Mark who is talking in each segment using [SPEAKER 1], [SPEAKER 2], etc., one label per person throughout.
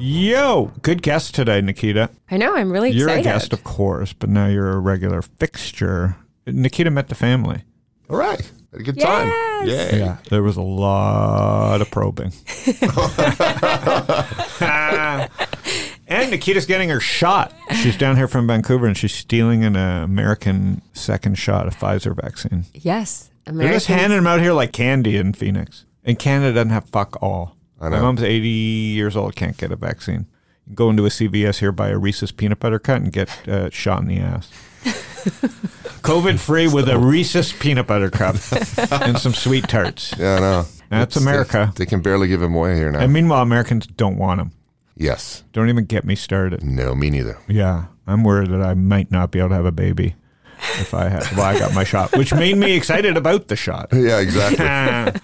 [SPEAKER 1] Yo, good guest today, Nikita.
[SPEAKER 2] I know. I'm really
[SPEAKER 1] You're
[SPEAKER 2] excited.
[SPEAKER 1] a guest, of course, but now you're a regular fixture. Nikita met the family.
[SPEAKER 3] All right. Had a good time.
[SPEAKER 2] Yes.
[SPEAKER 3] Yay.
[SPEAKER 1] Yeah, there was a lot of probing. and Nikita's getting her shot. She's down here from Vancouver and she's stealing an uh, American second shot of Pfizer vaccine.
[SPEAKER 2] Yes.
[SPEAKER 1] They're just handing them out here like candy in Phoenix. And Canada doesn't have fuck all.
[SPEAKER 3] I
[SPEAKER 1] My mom's 80 years old, can't get a vaccine. Go into a CVS here, buy a Reese's peanut butter cut, and get uh, shot in the ass. COVID free with a Reese's peanut butter cup and some sweet tarts.
[SPEAKER 3] Yeah, I know.
[SPEAKER 1] That's
[SPEAKER 3] It's-
[SPEAKER 1] America.
[SPEAKER 3] They, they can barely give them away here now.
[SPEAKER 1] And meanwhile, Americans don't want them.
[SPEAKER 3] yes.
[SPEAKER 1] Don't even get me started.
[SPEAKER 3] No, me neither.
[SPEAKER 1] Yeah, I'm worried that I might not be able to have a baby if I had. Well, I got my shot, which made me excited about the shot.
[SPEAKER 3] Yeah, exactly.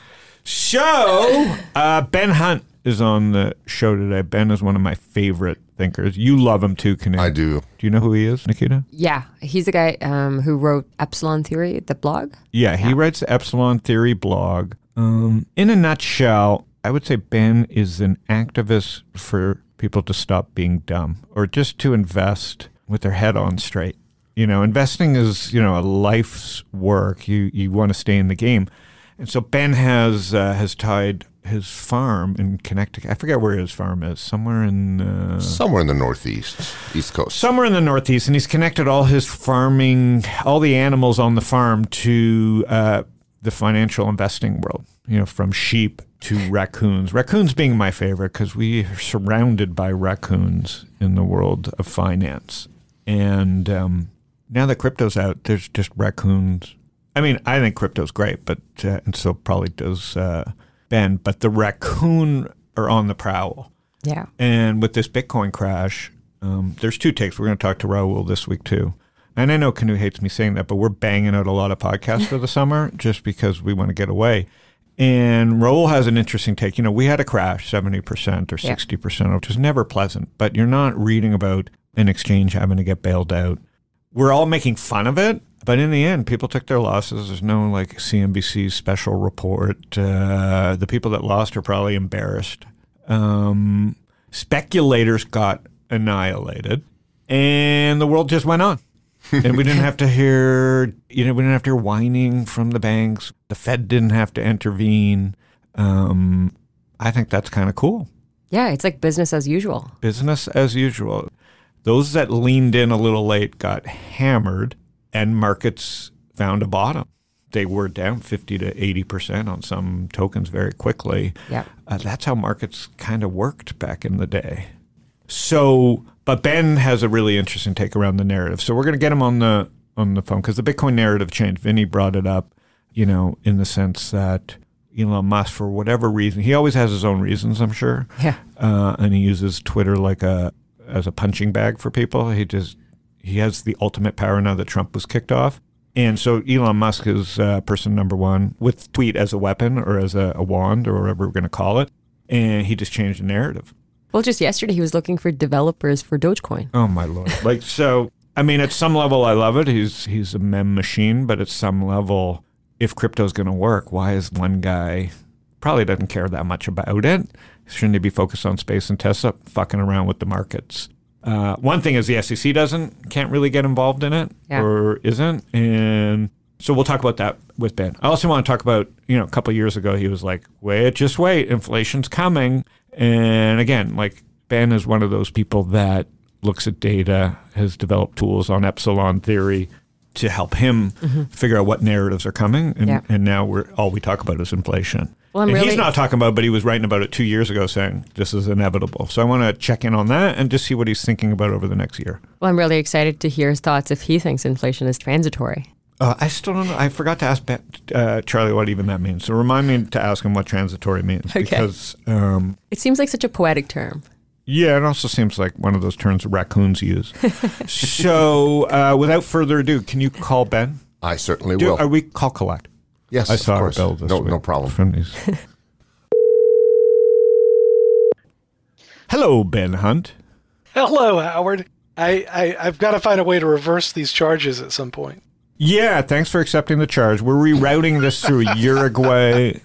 [SPEAKER 1] So, uh, Ben Hunt is on the show today. Ben is one of my favorite thinkers. You love him too, Canadian.
[SPEAKER 3] I do.
[SPEAKER 1] Do you know who he is, Nikita?
[SPEAKER 2] Yeah. He's the guy um, who wrote Epsilon Theory, the blog.
[SPEAKER 1] Yeah, he writes the Epsilon Theory blog. Um, in a nutshell, I would say Ben is an activist for people to stop being dumb or just to invest with their head on straight. You know, investing is, you know, a life's work. You you want to stay in the game. And so Ben has uh, has tied his farm in Connecticut. I forget where his farm is. Somewhere in uh,
[SPEAKER 3] Somewhere in the Northeast, East Coast.
[SPEAKER 1] somewhere in the Northeast, and he's connected all his farming, all the animals on the farm to uh, the financial investing world. You know, from sheep to raccoons. Raccoons being my favorite because we are surrounded by raccoons in the world of finance. And um, now that crypto's out, there's just raccoons. I mean, I think crypto's great, but uh, and so probably does uh, Ben. But the raccoon are on the prowl.
[SPEAKER 2] Yeah.
[SPEAKER 1] And with this Bitcoin crash, um, there's two takes. We're going to talk to Raoul this week too. And I know Canoe hates me saying that, but we're banging out a lot of podcasts for the summer just because we want to get away. And Raoul has an interesting take. You know, we had a crash, 70% or 60%, which is never pleasant, but you're not reading about an exchange having to get bailed out. We're all making fun of it, but in the end, people took their losses. There's no like CNBC special report. Uh, the people that lost are probably embarrassed. Um, speculators got annihilated, and the world just went on. and we didn't have to hear, you know, we didn't have to hear whining from the banks. The Fed didn't have to intervene. Um, I think that's kind of cool.
[SPEAKER 2] Yeah. It's like business as usual.
[SPEAKER 1] Business as usual. Those that leaned in a little late got hammered, and markets found a bottom. They were down 50 to 80% on some tokens very quickly.
[SPEAKER 2] Yeah.
[SPEAKER 1] Uh, that's how markets kind of worked back in the day. So, but Ben has a really interesting take around the narrative. So we're going to get him on the on the phone because the Bitcoin narrative changed. Vinny brought it up, you know, in the sense that Elon Musk, for whatever reason, he always has his own reasons, I'm sure,
[SPEAKER 2] Yeah.
[SPEAKER 1] uh, and he uses Twitter like a as a punching bag for people. He just he has the ultimate power now that Trump was kicked off. And so Elon Musk is uh, person number one with tweet as a weapon or as a, a wand or whatever we're going to call it. And he just changed the narrative.
[SPEAKER 2] Well, just yesterday he was looking for developers for Dogecoin.
[SPEAKER 1] Oh my lord! like so, I mean, at some level, I love it. He's he's a mem machine, but at some level, if crypto's going to work, why is one guy probably doesn't care that much about it? Shouldn't he be focused on space and Tesla, fucking around with the markets? Uh, one thing is the SEC doesn't can't really get involved in it
[SPEAKER 2] Yeah.
[SPEAKER 1] or isn't, and so we'll talk about that with Ben. I also want to talk about you know a couple of years ago he was like, wait, just wait, inflation's coming, and again, like Ben is one of those people that looks at data, has developed tools on epsilon theory to help him figure out what narratives are coming, and,
[SPEAKER 2] Mm-hmm. Yeah.
[SPEAKER 1] and now we're all we talk about is inflation.
[SPEAKER 2] Well, I'm
[SPEAKER 1] and he's not talking about, it, but he was writing about it two years ago, saying this is inevitable. So I want to check in on that and just see what he's thinking about over the next year.
[SPEAKER 2] Well, I'm really excited to hear his thoughts if he thinks inflation is transitory.
[SPEAKER 1] Uh, I still don't know. I forgot to ask Ben, uh, Charlie what even that means. So remind me to ask him what transitory means
[SPEAKER 2] Okay.
[SPEAKER 1] because um,
[SPEAKER 2] It seems like such a poetic term.
[SPEAKER 1] Yeah, it also seems like one of those terms raccoons use. so, uh, without further ado, can you call Ben?
[SPEAKER 3] I certainly
[SPEAKER 1] Do,
[SPEAKER 3] will.
[SPEAKER 1] are we call collect?
[SPEAKER 3] Yes,
[SPEAKER 1] I saw a
[SPEAKER 3] course.
[SPEAKER 1] this
[SPEAKER 3] no,
[SPEAKER 1] week
[SPEAKER 3] no problem.
[SPEAKER 1] From these. Hello, Ben Hunt.
[SPEAKER 4] Hello, Howard. I, I I've got to find a way to reverse these charges at some point.
[SPEAKER 1] Yeah, thanks for accepting the charge. We're rerouting this through Uruguay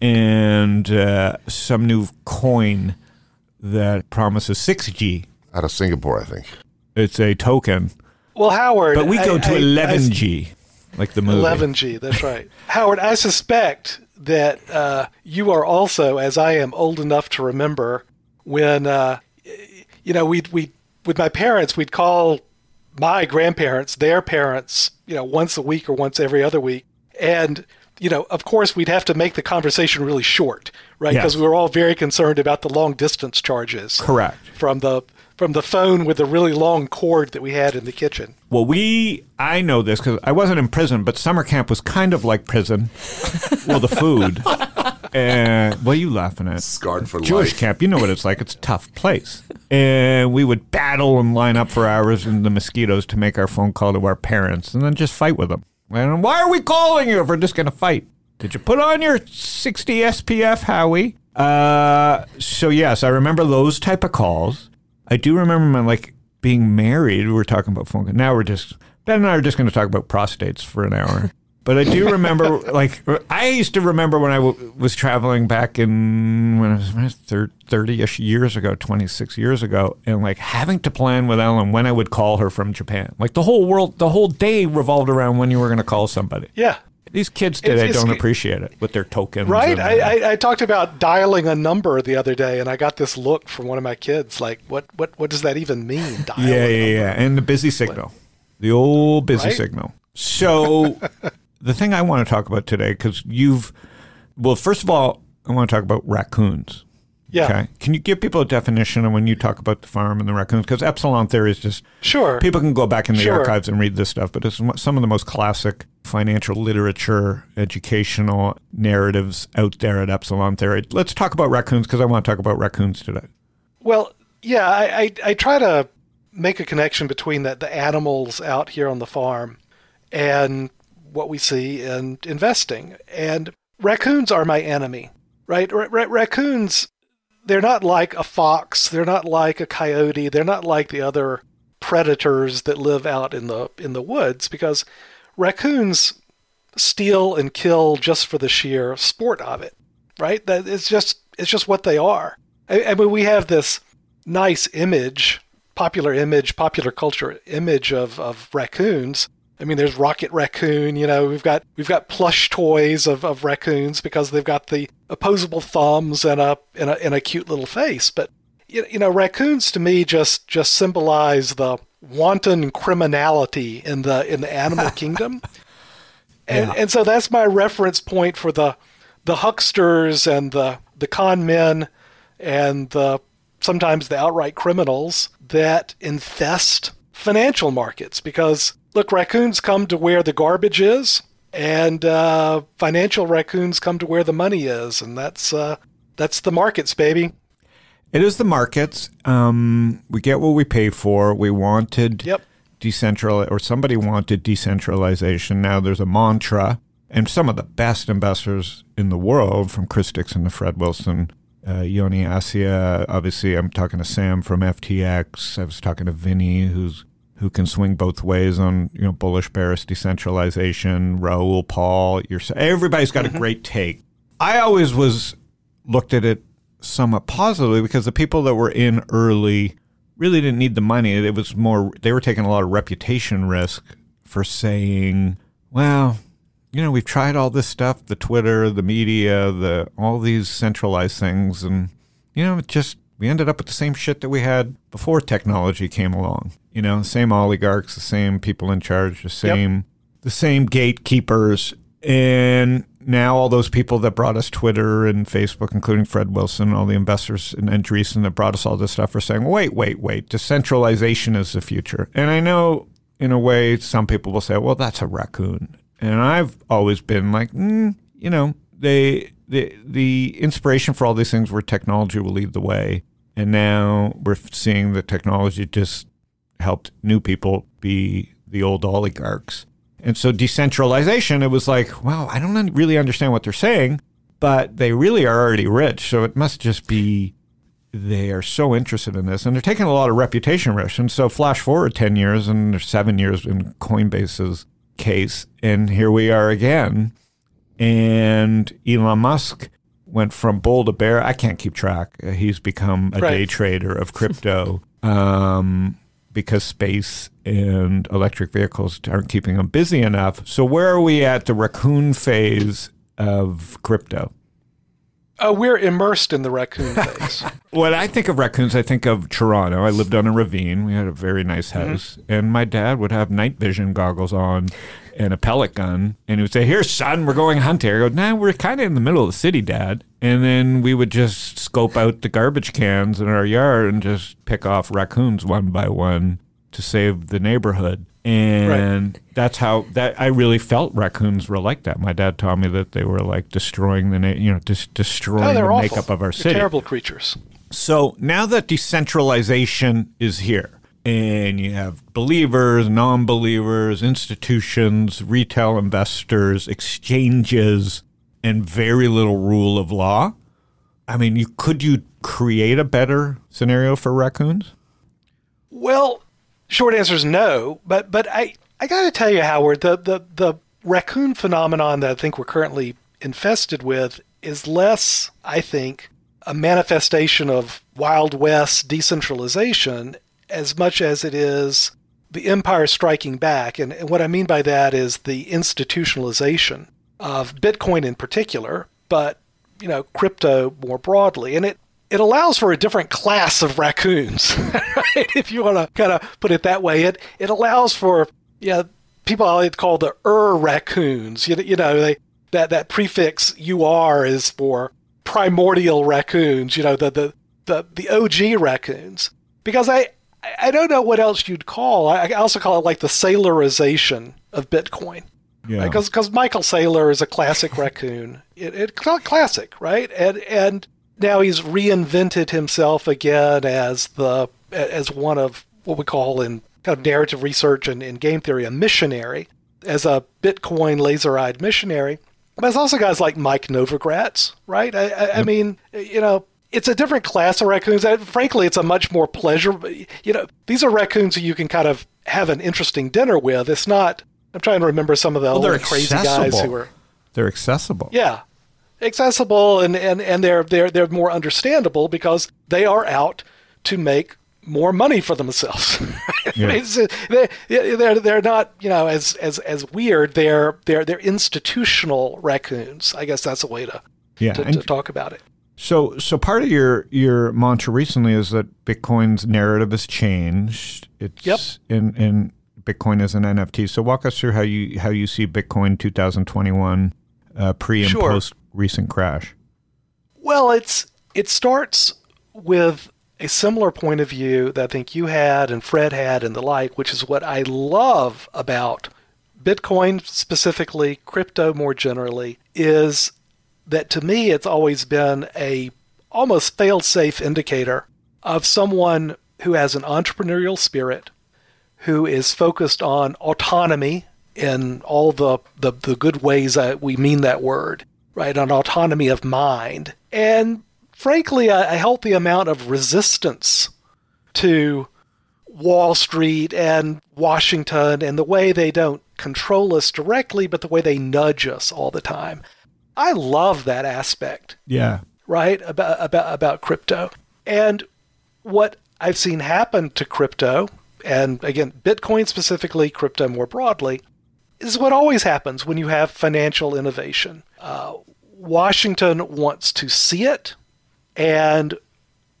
[SPEAKER 1] and uh, some new coin that promises 6G.
[SPEAKER 3] Out of Singapore, I think.
[SPEAKER 1] It's a token,
[SPEAKER 4] Well, Howard,
[SPEAKER 1] but we go
[SPEAKER 4] I-
[SPEAKER 1] to
[SPEAKER 4] I- I-
[SPEAKER 1] 11G, like the movie.
[SPEAKER 4] 11G, that's right. Howard, I suspect that uh, you are also, as I am, old enough to remember when, uh, you know, we'd, we with my parents, we'd call my grandparents their parents, you know, once a week or once every other week. And, you know, of course, we'd have to make the conversation really short, right? Because we were all very concerned about the long distance charges
[SPEAKER 1] Correct.
[SPEAKER 4] from the from the phone with the really long cord that we had in the kitchen.
[SPEAKER 1] Well, we, I know this because I wasn't in prison, but summer camp was kind of like prison. well, the food. And what are you laughing at?
[SPEAKER 3] Scarred for
[SPEAKER 1] Jewish
[SPEAKER 3] life.
[SPEAKER 1] camp, you know what it's like. It's a tough place. And we would battle and line up for hours in the mosquitoes to make our phone call to our parents and then just fight with them. And why are we calling you if we're just going to fight? Did you put on your 60 SPF, Howie? Uh, so yes, I remember those type of calls. I do remember my like being married. We were talking about phone. Now we're just Ben and I are just going to talk about prostates for an hour. But I do remember, like, I used to remember when I w- was traveling back in when I was thirty-ish years ago, twenty-six years ago, and like having to plan with Ellen when I would call her from Japan. Like the whole world, the whole day revolved around when you were going to call somebody.
[SPEAKER 4] Yeah.
[SPEAKER 1] These kids today
[SPEAKER 4] it's-
[SPEAKER 1] don't appreciate it with their tokens.
[SPEAKER 4] Right. I, I, I talked about dialing a number the other day, and I got this look from one of my kids. Like, what what what does that even mean?
[SPEAKER 1] Yeah, yeah, yeah. And the busy signal, the old busy
[SPEAKER 4] Right?
[SPEAKER 1] signal. So, the thing I want to talk about today, because you've, well, first of all, I want to talk about raccoons.
[SPEAKER 4] Yeah.
[SPEAKER 1] Okay. Can you give people a definition of when you talk about the farm and the raccoons? Because epsilon theory is just
[SPEAKER 4] Sure.
[SPEAKER 1] people can go back in the
[SPEAKER 4] Sure.
[SPEAKER 1] archives and read this stuff, but it's some of the most classic financial literature, educational narratives out there at epsilon theory. Let's talk about raccoons because I want to talk about raccoons today.
[SPEAKER 4] Well, yeah, I, I, I try to make a connection between the, the animals out here on the farm and what we see in investing. And raccoons are my enemy, right? Ra- ra- raccoons, they're not like a fox, they're not like a coyote, they're not like the other predators that live out in the in the woods because raccoons steal and kill just for the sheer sport of it, right? That it's just it's just what they are. I, I mean, we have this nice image, popular image, popular culture image of, of raccoons. I mean, there's Rocket Raccoon. You know, we've got we've got plush toys of, of raccoons because they've got the opposable thumbs and a and a, and a cute little face. But you you know, raccoons to me just just symbolize the wanton criminality in the in the animal kingdom. And and so that's my reference point for the the hucksters and the the con men and the sometimes the outright criminals that infest financial markets because look raccoons come to where the garbage is and uh, financial raccoons come to where the money is and that's uh, that's the markets baby
[SPEAKER 1] It is the markets. Um, we get what we pay for. We wanted
[SPEAKER 4] Yep.
[SPEAKER 1] decentral, or somebody wanted decentralization. Now there's a mantra, and some of the best investors in the world, from Chris Dixon to Fred Wilson, uh, Yoni Assia. Obviously, I'm talking to Sam from FTX. I was talking to Vinny, who's who can swing both ways on you know bullish, bearish decentralization. Raoul Pal, you're everybody's got a mm-hmm. great take. I always was looked at it somewhat positively because the people that were in early really didn't need the money. It was more they were taking a lot of reputation risk for saying, well, you know, we've tried all this stuff, the Twitter, the media, the all these centralized things and you know, it just we ended up with the same shit that we had before technology came along. You know, same oligarchs, the same people in charge, the same the same gatekeepers and now all those people that brought us Twitter and Facebook, including Fred Wilson, all the investors and Andreessen that brought us all this stuff are saying, wait, wait, wait, decentralization is the future. And I know in a way some people will say, well, that's a raccoon. And I've always been like, mm, you know, they the the inspiration for all these things where technology will lead the way And now we're seeing the technology just helped new people be the old oligarchs. And so decentralization, it was like, wow, I don't really understand what they're saying, but they really are already rich. So it must just be they are so interested in this and they're taking a lot of reputation risk. And so flash forward 10 years and seven years in Coinbase's case. And here we are again. And Elon Musk went from bull to bear. I can't keep track. Uh, He's become a
[SPEAKER 4] Right.
[SPEAKER 1] day trader of crypto um, because space and electric vehicles aren't keeping him busy enough. So where are we at the raccoon phase of crypto?
[SPEAKER 4] Oh, we're immersed in the raccoon phase.
[SPEAKER 1] When I think of raccoons, I think of Toronto. I lived on a ravine. We had a very nice house. And my dad would have night vision goggles on and a pellet gun. And he would say, Here, son, we're going hunting. I go, Nah, we're kind of in the middle of the city, dad. And then we would just scope out the garbage cans in our yard and just pick off raccoons one by one to save the neighborhood. And that's how that I really felt raccoons were like that. My dad taught me that they were like destroying the na- you know just destroying
[SPEAKER 4] oh,
[SPEAKER 1] the
[SPEAKER 4] awful.
[SPEAKER 1] makeup of our
[SPEAKER 4] They're
[SPEAKER 1] city.
[SPEAKER 4] terrible creatures.
[SPEAKER 1] So now that decentralization is here, and you have believers, non believers, institutions, retail investors, exchanges, and very little rule of law, I mean, you could you create a better scenario for raccoons?
[SPEAKER 4] Well, short answer is no. But but I I got to tell you, Howard, the the the raccoon phenomenon that I think we're currently infested with is less, I think, a manifestation of Wild West decentralization as much as it is the empire striking back. And, what I mean by that is the institutionalization of Bitcoin in particular, but you know, crypto more broadly. And it it allows for a different class of raccoons, right? If you want to kind of put it that way, it it allows for yeah people I like to call the ur raccoons. You, you know, they that that prefix ur is for primordial raccoons. You know, the the the, the OG raccoons. Because I I don't know what else you'd call. I, I also call it like the Saylorization of Bitcoin
[SPEAKER 1] Yeah.
[SPEAKER 4] because because Michael Saylor is a classic raccoon. It, it classic, right? And and now he's reinvented himself again as the as one of what we call in kind of narrative research and in game theory a missionary, as a Bitcoin laser-eyed missionary. But there's also guys like Mike Novogratz, right? I, I, I mean, you know, it's a different class of raccoons. Frankly, it's a much more pleasure. You know, these are raccoons that you can kind of have an interesting dinner with. It's not. I'm trying to remember some of the
[SPEAKER 1] Well, they're
[SPEAKER 4] old crazy guys who were.
[SPEAKER 1] They're accessible.
[SPEAKER 4] Yeah, accessible and, and, and they're they're they're more understandable because they are out to make more money for themselves.
[SPEAKER 1] Yeah.
[SPEAKER 4] mean, it's, uh, they they're they're not you know as as as weird. They're they're they're institutional raccoons. I guess that's a way to
[SPEAKER 1] Yeah,
[SPEAKER 4] to, to talk about it.
[SPEAKER 1] So, so part of your your mantra recently is that Bitcoin's narrative has changed. It's
[SPEAKER 4] Yep.
[SPEAKER 1] in in Bitcoin as an NFT. So, walk us through how you how you see Bitcoin 2021 uh, pre and
[SPEAKER 4] Sure.
[SPEAKER 1] post recent crash.
[SPEAKER 4] Well, it's it starts with a similar point of view that I think you had and Fred had and the like, which is what I love about Bitcoin specifically, crypto more generally, is that to me it's always been a almost fail-safe indicator of someone who has an entrepreneurial spirit, who is focused on autonomy in all the, the, the good ways that we mean that word, right? On autonomy of mind. And frankly, a, a healthy amount of resistance to Wall Street and Washington and the way they don't control us directly, but the way they nudge us all the time. I love that aspect.
[SPEAKER 1] Yeah,
[SPEAKER 4] right? About about about crypto. And what i've seen happen to crypto and again bitcoin specifically crypto more broadly is what always happens when you have financial innovation. Uh, washington wants to see it and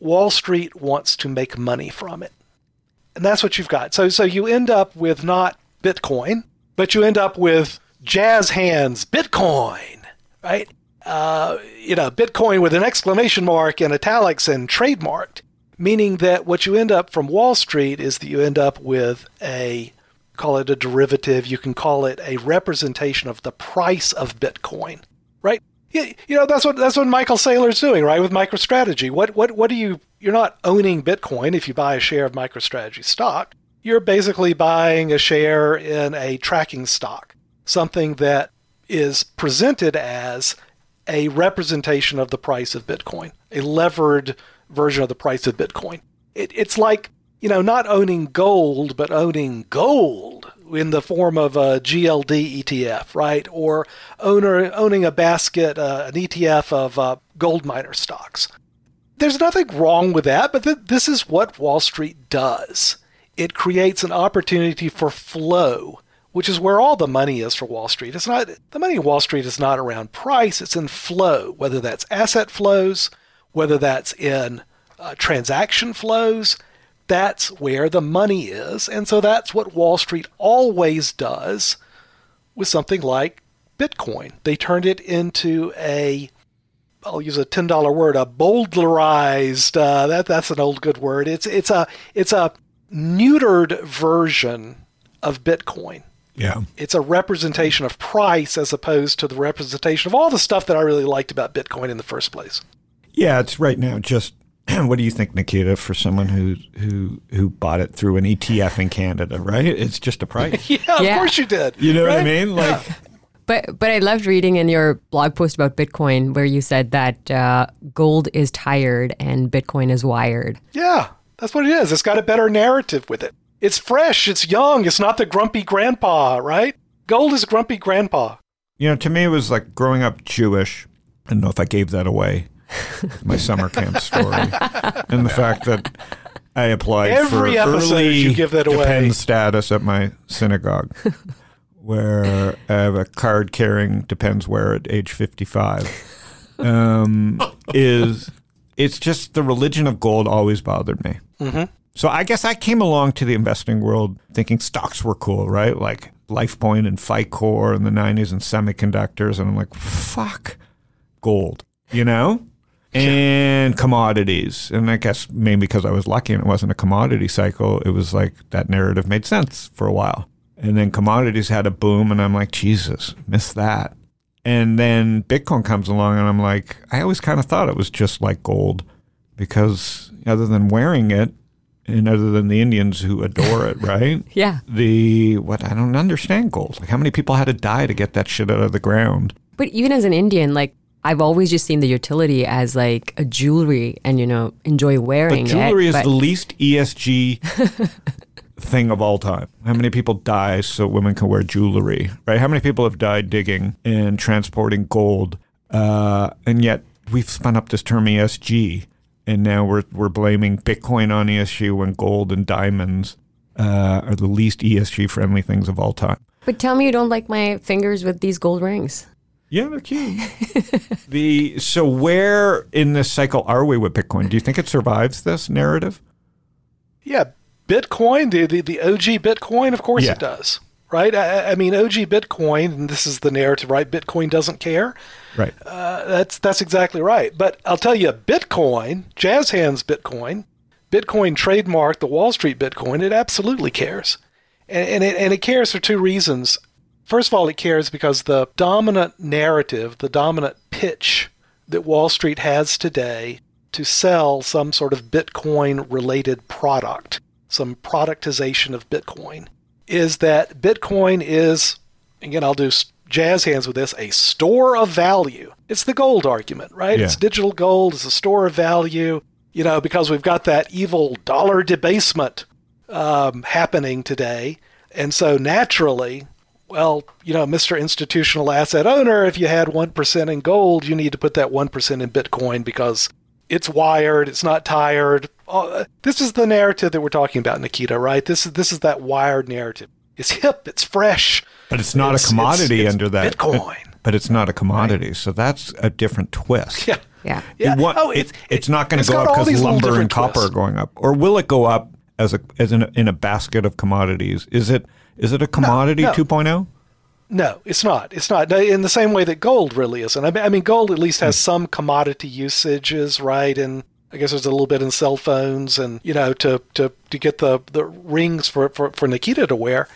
[SPEAKER 4] wall street wants to make money from it. And that's what you've got. So so you end up with not bitcoin but you end up with jazz hands bitcoin right uh, you know, Bitcoin with an exclamation mark and italics and trademarked, meaning that what you end up from Wall Street is that you end up with a call it a derivative, you can call it a representation of the price of Bitcoin, right? You, you know, that's what that's what Michael Saylor's doing, right? With MicroStrategy. What what what do you you're not owning Bitcoin if you buy a share of MicroStrategy stock. You're basically buying a share in a tracking stock, something that is presented as a representation of the price of Bitcoin, a levered version of the price of Bitcoin. It, it's like, you know, not owning gold, but owning gold in the form of a GLD ETF, right? Or owner, owning a basket, uh, an ETF of uh, gold miner stocks. There's nothing wrong with that, but th- this is what Wall Street does. It creates an opportunity for flow, which is where all the money is for Wall Street. It's not the money in Wall Street is not around price; it's in flow, whether that's asset flows, whether that's in uh, transaction flows. That's where the money is, and so that's what Wall Street always does with something like Bitcoin. They turned it into a I'll use a ten dollar word, a bowdlerized. Uh, that that's an old good word. It's it's a it's a neutered version of Bitcoin.
[SPEAKER 1] Yeah.
[SPEAKER 4] It's a representation of price as opposed to the representation of all the stuff that I really liked about Bitcoin in the first place.
[SPEAKER 1] Yeah, it's right now just what do you think, Nikita, for someone who who who bought it through an ETF in Canada, right? It's just a price.
[SPEAKER 4] Yeah, of
[SPEAKER 2] Yeah.
[SPEAKER 4] course you did.
[SPEAKER 1] You know what I mean? Like
[SPEAKER 2] But but I loved reading in your blog post about Bitcoin where you said that uh, gold is tired and Bitcoin is wired.
[SPEAKER 4] Yeah, that's what it is. It's got a better narrative with it. It's fresh. It's young. It's not the grumpy grandpa, right? Gold is a grumpy grandpa.
[SPEAKER 1] You know, to me, it was like growing up Jewish. I don't know if I gave that away, my summer camp story, and the fact that I applied
[SPEAKER 4] Every
[SPEAKER 1] for early
[SPEAKER 4] you give that away.
[SPEAKER 1] status at my synagogue, where I have a card carrying depends where at age fifty five. Um, is it's just the religion of gold always bothered me.
[SPEAKER 4] Mm-hmm.
[SPEAKER 1] So I guess I came along to the investing world thinking stocks were cool, right? Like LifePoint and Ficor in the 90s and semiconductors. And I'm like, fuck gold, you know? And commodities. And I guess maybe because I was lucky and it wasn't a commodity cycle, it was like that narrative made sense for a while. And then commodities had a boom, and I'm like, Jesus, missed that. And then Bitcoin comes along, and I'm like, I always kind of thought it was just like gold because other than wearing it, and other than the Indians who adore it, right?
[SPEAKER 2] Yeah.
[SPEAKER 1] The what I don't understand gold. Like how many people had to die to get that shit out of the ground?
[SPEAKER 2] But even as an Indian, like I've always just seen the utility as like a jewelry and you know enjoy wearing
[SPEAKER 1] But jewelry
[SPEAKER 2] it.
[SPEAKER 1] is
[SPEAKER 2] but-
[SPEAKER 1] the least ESG thing of all time. How many people die so women can wear jewelry, right? How many people have died digging and transporting gold? Uh, and yet we've spun up this term ESG, and now we're we're blaming Bitcoin on ESG when gold and diamonds uh, are the least ESG friendly things of all time.
[SPEAKER 2] but tell me you don't like my fingers with these gold rings.
[SPEAKER 1] Yeah, they're cute. the so where in this cycle are we with Bitcoin? Do you think it survives this narrative?
[SPEAKER 4] Yeah, Bitcoin, the, the, the OG Bitcoin, of course
[SPEAKER 1] Yeah.
[SPEAKER 4] it does. Right? I, I mean, OG Bitcoin, and this is the narrative, right? Bitcoin doesn't care.
[SPEAKER 1] Right.
[SPEAKER 4] Uh, that's that's exactly right. But I'll tell you, Bitcoin, Jazz Hands Bitcoin, Bitcoin trademark the Wall Street Bitcoin, it absolutely cares, and and it, and it cares for two reasons. First of all, it cares because the dominant narrative, the dominant pitch that Wall Street has today to sell some sort of Bitcoin related product, some productization of Bitcoin, is that Bitcoin is, again, I'll do jazz hands with this, a store of value. It's the gold argument, right?
[SPEAKER 1] Yeah.
[SPEAKER 4] It's digital gold, it's a store of value, you know, because we've got that evil dollar debasement um, happening today. And so naturally, well, you know, Mr. Institutional Asset Owner, if you had 1% in gold, you need to put that 1% in Bitcoin because it's wired, it's not tired. Uh, this is the narrative that we're talking about, Nikita, right? This is this is that wired narrative. It's hip, it's fresh.
[SPEAKER 1] But it's not
[SPEAKER 4] It's-
[SPEAKER 1] a commodity
[SPEAKER 4] it's- it's
[SPEAKER 1] under that.
[SPEAKER 4] Bitcoin.
[SPEAKER 1] But it's not a commodity. So that's a different twist.
[SPEAKER 4] Yeah.
[SPEAKER 2] Yeah.
[SPEAKER 4] Yeah.
[SPEAKER 1] It wa-
[SPEAKER 4] Oh,
[SPEAKER 1] it-
[SPEAKER 4] it's-
[SPEAKER 1] it's not going to go up because lumber and
[SPEAKER 4] different
[SPEAKER 1] copper
[SPEAKER 4] twists.
[SPEAKER 1] are going up. Or will it go up as a as in a, in a basket of commodities? Is it is it a commodity
[SPEAKER 4] no.
[SPEAKER 1] 2.0?
[SPEAKER 4] No, it's not. It's not. In the same way that gold really isn't. I mean gold at least has some commodity usages, right? And I guess there's a little bit in cell phones and, you know, to, to, to get the, the rings for, for, for Nikita to wear.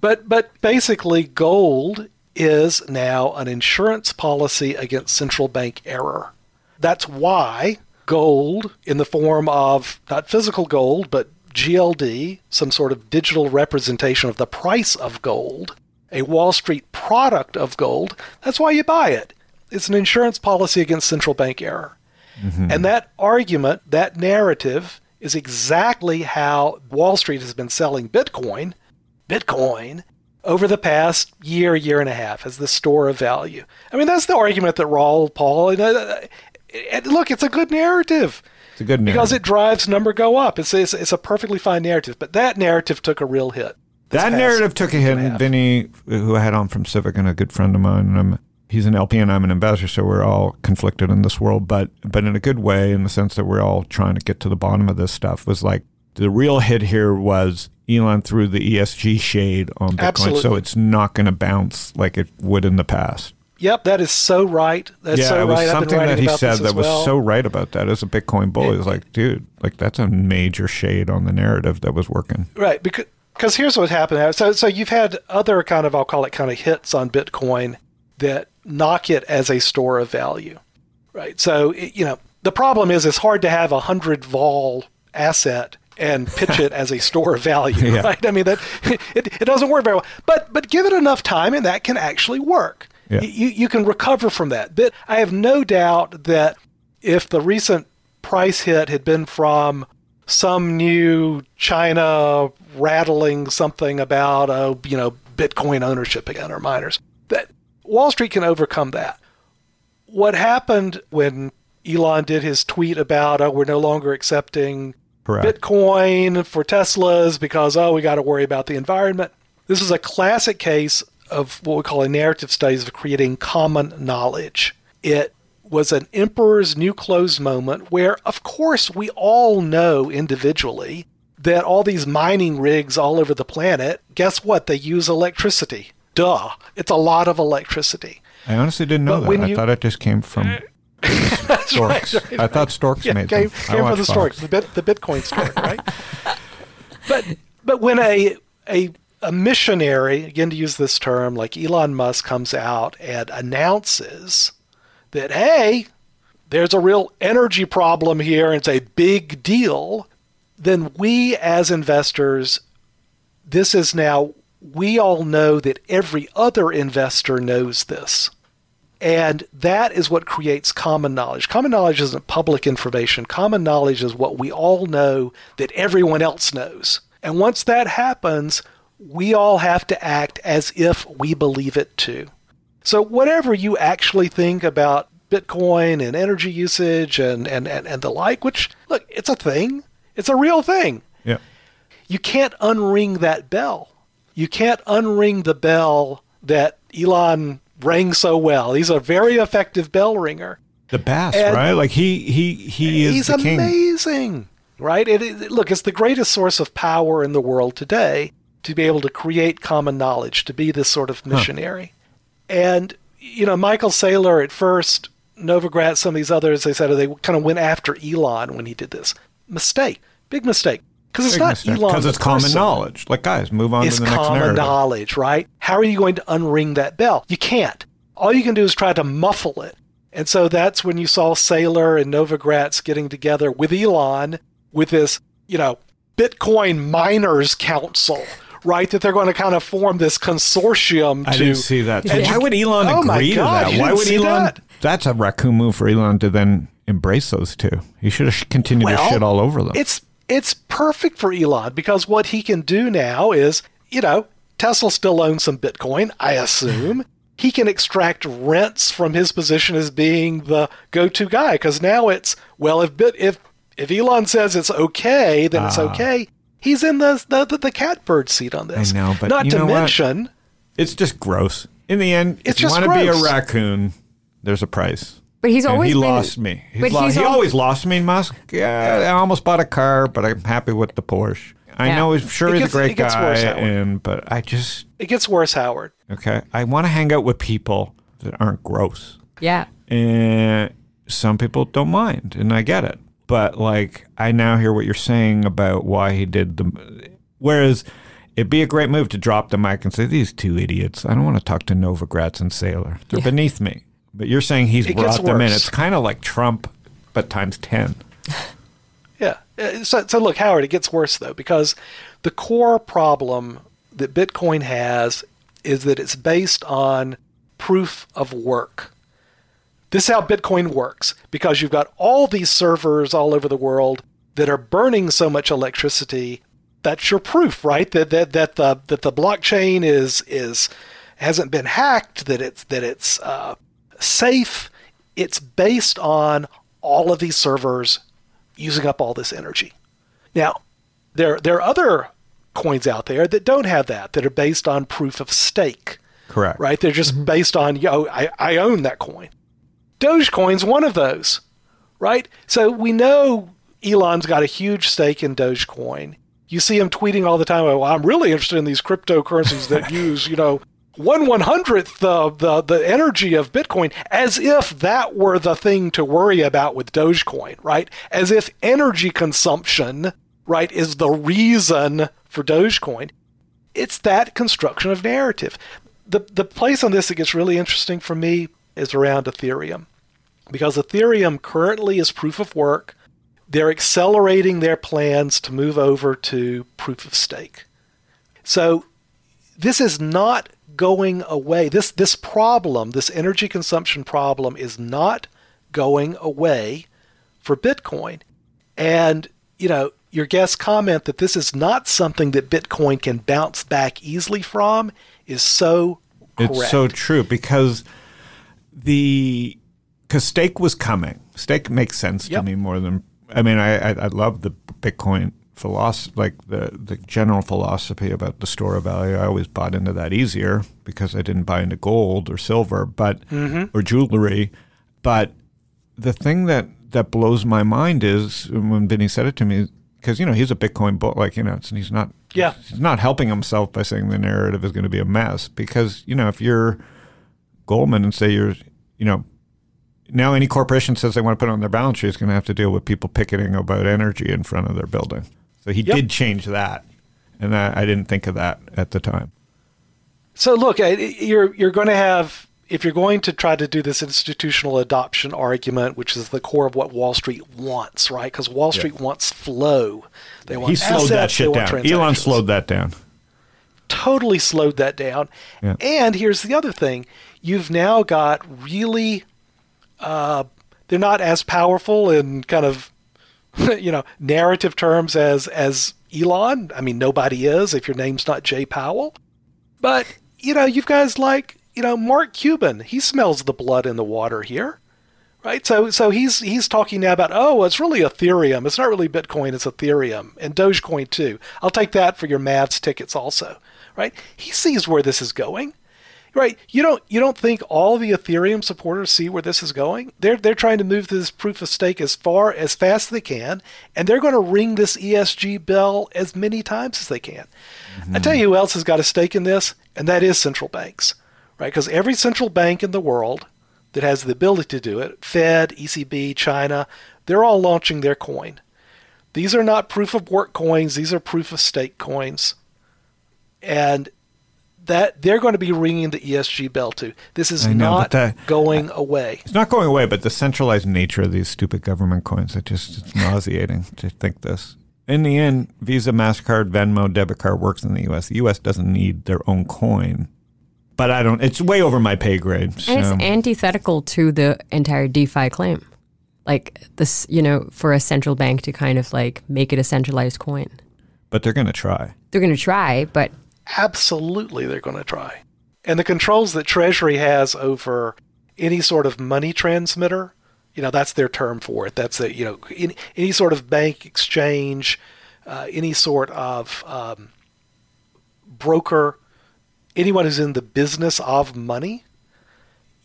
[SPEAKER 4] But, but basically, gold is now an insurance policy against central bank error. That's why gold in the form of not physical gold, but GLD, some sort of digital representation of the price of gold, a Wall Street product of gold, that's why you buy it. It's an insurance policy against central bank error. And that argument, that narrative, is exactly how Wall Street has been selling Bitcoin, Bitcoin, over the past year, year and a half as the store of value. I mean, that's the argument that Raoul, Pal, and, uh, and look, it's a good narrative
[SPEAKER 1] It's a good narrative.
[SPEAKER 4] because it drives number go up. It's, it's it's a perfectly fine narrative, but that narrative took a real hit.
[SPEAKER 1] that narrative took a hit.
[SPEAKER 4] and a
[SPEAKER 1] And
[SPEAKER 4] half.
[SPEAKER 1] Vinny, who I had on from Civic, and a good friend of mine, and I'm, he's an LP and I'm an investor, so we're all conflicted in this world, but but in a good way, in the sense that we're all trying to get to the bottom of this stuff. Was like the real hit here was Elon threw the ESG shade on Bitcoin, so it's not going to bounce like it would in the past.
[SPEAKER 4] Yep, that is so right. That's
[SPEAKER 1] yeah,
[SPEAKER 4] so
[SPEAKER 1] it was
[SPEAKER 4] right.
[SPEAKER 1] Something that he said that
[SPEAKER 4] as
[SPEAKER 1] was
[SPEAKER 4] well.
[SPEAKER 1] so right about that as a Bitcoin bull. He was like, dude, like that's a major shade on the narrative that was working.
[SPEAKER 4] Right, because because here's what happened. So so you've had other kind of I'll call it kind of hits on Bitcoin that knock it as a store of value. Right. So it, you know the problem is it's hard to have a hundred vol asset and pitch it as a store of value.
[SPEAKER 1] Yeah.
[SPEAKER 4] Right. I mean that it, it doesn't work very well. But but give it enough time and that can actually work.
[SPEAKER 1] Yeah.
[SPEAKER 4] You you can recover from that. But I have no doubt that if the recent price hit had been from some new China rattling something about uh, you know Bitcoin ownership again or miners, that Wall Street can overcome that. What happened when Elon did his tweet about oh we're no longer accepting
[SPEAKER 1] Correct.
[SPEAKER 4] Bitcoin for Teslas because oh we got to worry about the environment. This is a classic case of what we call a narrative studies of creating common knowledge. It was an emperor's new clothes moment where of course we all know individually that all these mining rigs all over the planet, guess what? They use electricity. Duh. It's a lot of electricity.
[SPEAKER 1] I honestly didn't know
[SPEAKER 4] But
[SPEAKER 1] that. I
[SPEAKER 4] you-
[SPEAKER 1] thought it just came from storks.
[SPEAKER 4] right, right,
[SPEAKER 1] I thought storks
[SPEAKER 4] Yeah,
[SPEAKER 1] made
[SPEAKER 4] came,
[SPEAKER 1] them. I
[SPEAKER 4] came from
[SPEAKER 1] watch
[SPEAKER 4] the
[SPEAKER 1] Fox.
[SPEAKER 4] stork, the, bit, the Bitcoin stork, right? but but when a a a missionary, again to use this term, like Elon Musk comes out and announces that hey, there's a real energy problem here, and it's a big deal, then we as investors, this is now we all know that every other investor knows this. And that is what creates common knowledge. Common knowledge isn't public information. Common knowledge is what we all know that everyone else knows. And once that happens, we all have to act as if we believe it too. So, whatever you actually think about Bitcoin and energy usage and, and, and, and the like, which, look, it's a thing, it's a real thing
[SPEAKER 1] Yeah.
[SPEAKER 4] you can't unring that bell. You can't unring the bell that Elon rang so well. He's a very effective bell ringer.
[SPEAKER 1] The bass,
[SPEAKER 4] And-
[SPEAKER 1] right? Like he he he is
[SPEAKER 4] He's amazing, right? It, it- look, it's the greatest source of power in the world today to be able to create common knowledge, to be this sort of missionary. And you know, Michael Saylor at first, Novogratz, some of these others, they said they kind of went after Elon when he did this. Mistake, big mistake, because it's not Elon
[SPEAKER 1] because it's common
[SPEAKER 4] person.
[SPEAKER 1] knowledge. Like guys, move on
[SPEAKER 4] It's
[SPEAKER 1] to the next
[SPEAKER 4] common
[SPEAKER 1] narrative.
[SPEAKER 4] knowledge, right? How are you going to unring that bell? You can't. All you can do is try to muffle it. And so that's when you saw Saylor and Novogratz getting together with Elon with this, you know, Bitcoin Miners Council, right? That they're going to kind of form this consortium
[SPEAKER 1] I
[SPEAKER 4] to.
[SPEAKER 1] didn't see that.
[SPEAKER 4] And
[SPEAKER 1] Why would Elon
[SPEAKER 4] Oh my
[SPEAKER 1] agree to
[SPEAKER 4] God,
[SPEAKER 1] that? Why would Elon?
[SPEAKER 4] that?
[SPEAKER 1] That's a raccoon move for Elon to then embrace those two. He should have continued to shit all over them.
[SPEAKER 4] It's it's perfect for Elon because what he can do now is, you know, Tesla still owns some Bitcoin, I assume. he can extract rents from his position as being the go-to guy because now it's well, if bit if if Elon says it's okay, then it's
[SPEAKER 1] Ah.
[SPEAKER 4] okay. He's in the the, the, the catbird seat on this.
[SPEAKER 1] I know, but
[SPEAKER 4] not to
[SPEAKER 1] know what?
[SPEAKER 4] mention.
[SPEAKER 1] It's just gross. In the end,
[SPEAKER 4] It's
[SPEAKER 1] if you want to be a raccoon, there's a price.
[SPEAKER 2] But he's
[SPEAKER 1] And
[SPEAKER 2] always
[SPEAKER 1] he
[SPEAKER 2] been,
[SPEAKER 1] lost me. He's
[SPEAKER 2] but
[SPEAKER 1] lo-
[SPEAKER 2] he's
[SPEAKER 1] he
[SPEAKER 2] al-
[SPEAKER 1] always lost me, Musk. Yeah, I almost bought a car, but I'm happy with the Porsche. I
[SPEAKER 2] Yeah.
[SPEAKER 1] know he's sure
[SPEAKER 4] It
[SPEAKER 1] he's a great guy,
[SPEAKER 4] worse,
[SPEAKER 1] and but I just
[SPEAKER 4] It gets worse, Howard.
[SPEAKER 1] okay. I want to hang out with people that aren't gross,
[SPEAKER 2] Yeah.
[SPEAKER 1] and some people don't mind, and I get it. But like, I now hear what you're saying about why he did the. Whereas, it'd be a great move to drop the mic and say, "These two idiots. I don't want to talk to Novogratz and Saylor. They're beneath me." But you're saying he's
[SPEAKER 4] It
[SPEAKER 1] brought them in. It's kind of like Trump but times 10.
[SPEAKER 4] Yeah. Uh, So, so look, Howard, it gets worse though because the core problem that Bitcoin has is that it's based on proof of work. This is how Bitcoin works because you've got all these servers all over the world that are burning so much electricity. That's your proof, right? That that that the that the blockchain is is hasn't been hacked. That it's that it's uh, safe. It's based on all of these servers using up all this energy. Now, there there are other coins out there that don't have that that are based on proof of stake
[SPEAKER 1] Correct.
[SPEAKER 4] right? They're just mm-hmm. based on, yo, I, I own that coin. Dogecoin's one of those, right? So we know Elon's got a huge stake in Dogecoin. You see him tweeting all the time, well, I'm really interested in these cryptocurrencies that use, you know, one one hundredth the, the the energy of Bitcoin, as if that were the thing to worry about with Dogecoin, right? As if energy consumption, right, is the reason for Dogecoin it's that construction of narrative. The the place on this that gets really interesting for me is around Ethereum. Because Ethereum currently is proof of work. They're accelerating their plans to move over to proof of stake. So this is not going away. This this problem, this energy consumption problem is not going away for Bitcoin. And, you know, your guest comment that this is not something that Bitcoin can bounce back easily from is so correct.
[SPEAKER 1] It's so true because the because stake was coming. Stake makes sense
[SPEAKER 4] Yep.
[SPEAKER 1] to me more than I mean. I I, I love the Bitcoin philosophy, like the the general philosophy about the store of value. I always bought into that easier because I didn't buy into gold or silver, but mm-hmm. or jewelry. But the thing that that blows my mind is when Vinny said it to me because you know he's a Bitcoin bull, like you know, it's, he's not
[SPEAKER 4] Yeah.
[SPEAKER 1] he's not helping himself by saying the narrative is going to be a mess because you know if you're Goldman and say you're you know now any corporation says they want to put it on their balance sheet is going to have to deal with people picketing about energy in front of their building. So he
[SPEAKER 4] Yep.
[SPEAKER 1] did change that, and I, I didn't think of that at the time.
[SPEAKER 4] So look, you're you're going to have if you're going to try to do this institutional adoption argument, which is the core of what Wall Street wants, right? Because Wall Street wants flow. They want
[SPEAKER 1] He slowed that
[SPEAKER 4] assets, they
[SPEAKER 1] shit down. Elon slowed that down.
[SPEAKER 4] totally slowed that down.
[SPEAKER 1] Yeah.
[SPEAKER 4] And here's the other thing: you've now got really, uh, they're not as powerful and kind of, you know, narrative terms as as Elon. I mean, nobody is if your name's not Jay Powell. But you know, you've guys like you know Mark Cuban. He smells the blood in the water here. Right, so so he's he's talking now about oh it's really Ethereum it's not really Bitcoin it's Ethereum and Dogecoin too I'll take that for your Mavs tickets also right he sees where this is going right you don't you don't think all the Ethereum supporters see where this is going they're they're trying to move this proof of stake as far as fast as they can and they're going to ring this ESG bell as many times as they can I tell you who else has got a stake in this and that is central banks right because every central bank in the world that has the ability to do it, Fed, ECB, China, they're all launching their coin. These are not proof of work coins, these are proof of stake coins. And that they're going to be ringing the ESG bell too. This is
[SPEAKER 1] know,
[SPEAKER 4] not
[SPEAKER 1] that-
[SPEAKER 4] going away.
[SPEAKER 1] It's not going away, but the centralized nature of these stupid government coins, it just it's nauseating to think this. In the end, Visa, MasterCard, Venmo, debit card works in the US. The US doesn't need their own coin. But I don't it's way over my pay grade.
[SPEAKER 2] And it's antithetical to the entire DeFi claim. Like this, you know, for a central bank to kind of like make it a centralized coin.
[SPEAKER 1] but they're gonna try.
[SPEAKER 2] They're going to try, but
[SPEAKER 4] Absolutely, they're going to try. And the controls that Treasury has over any sort of money transmitter, you know, that's their term for it. That's a, you know, any, any sort of bank exchange, uh, any sort of um, broker, anyone who's in the business of money,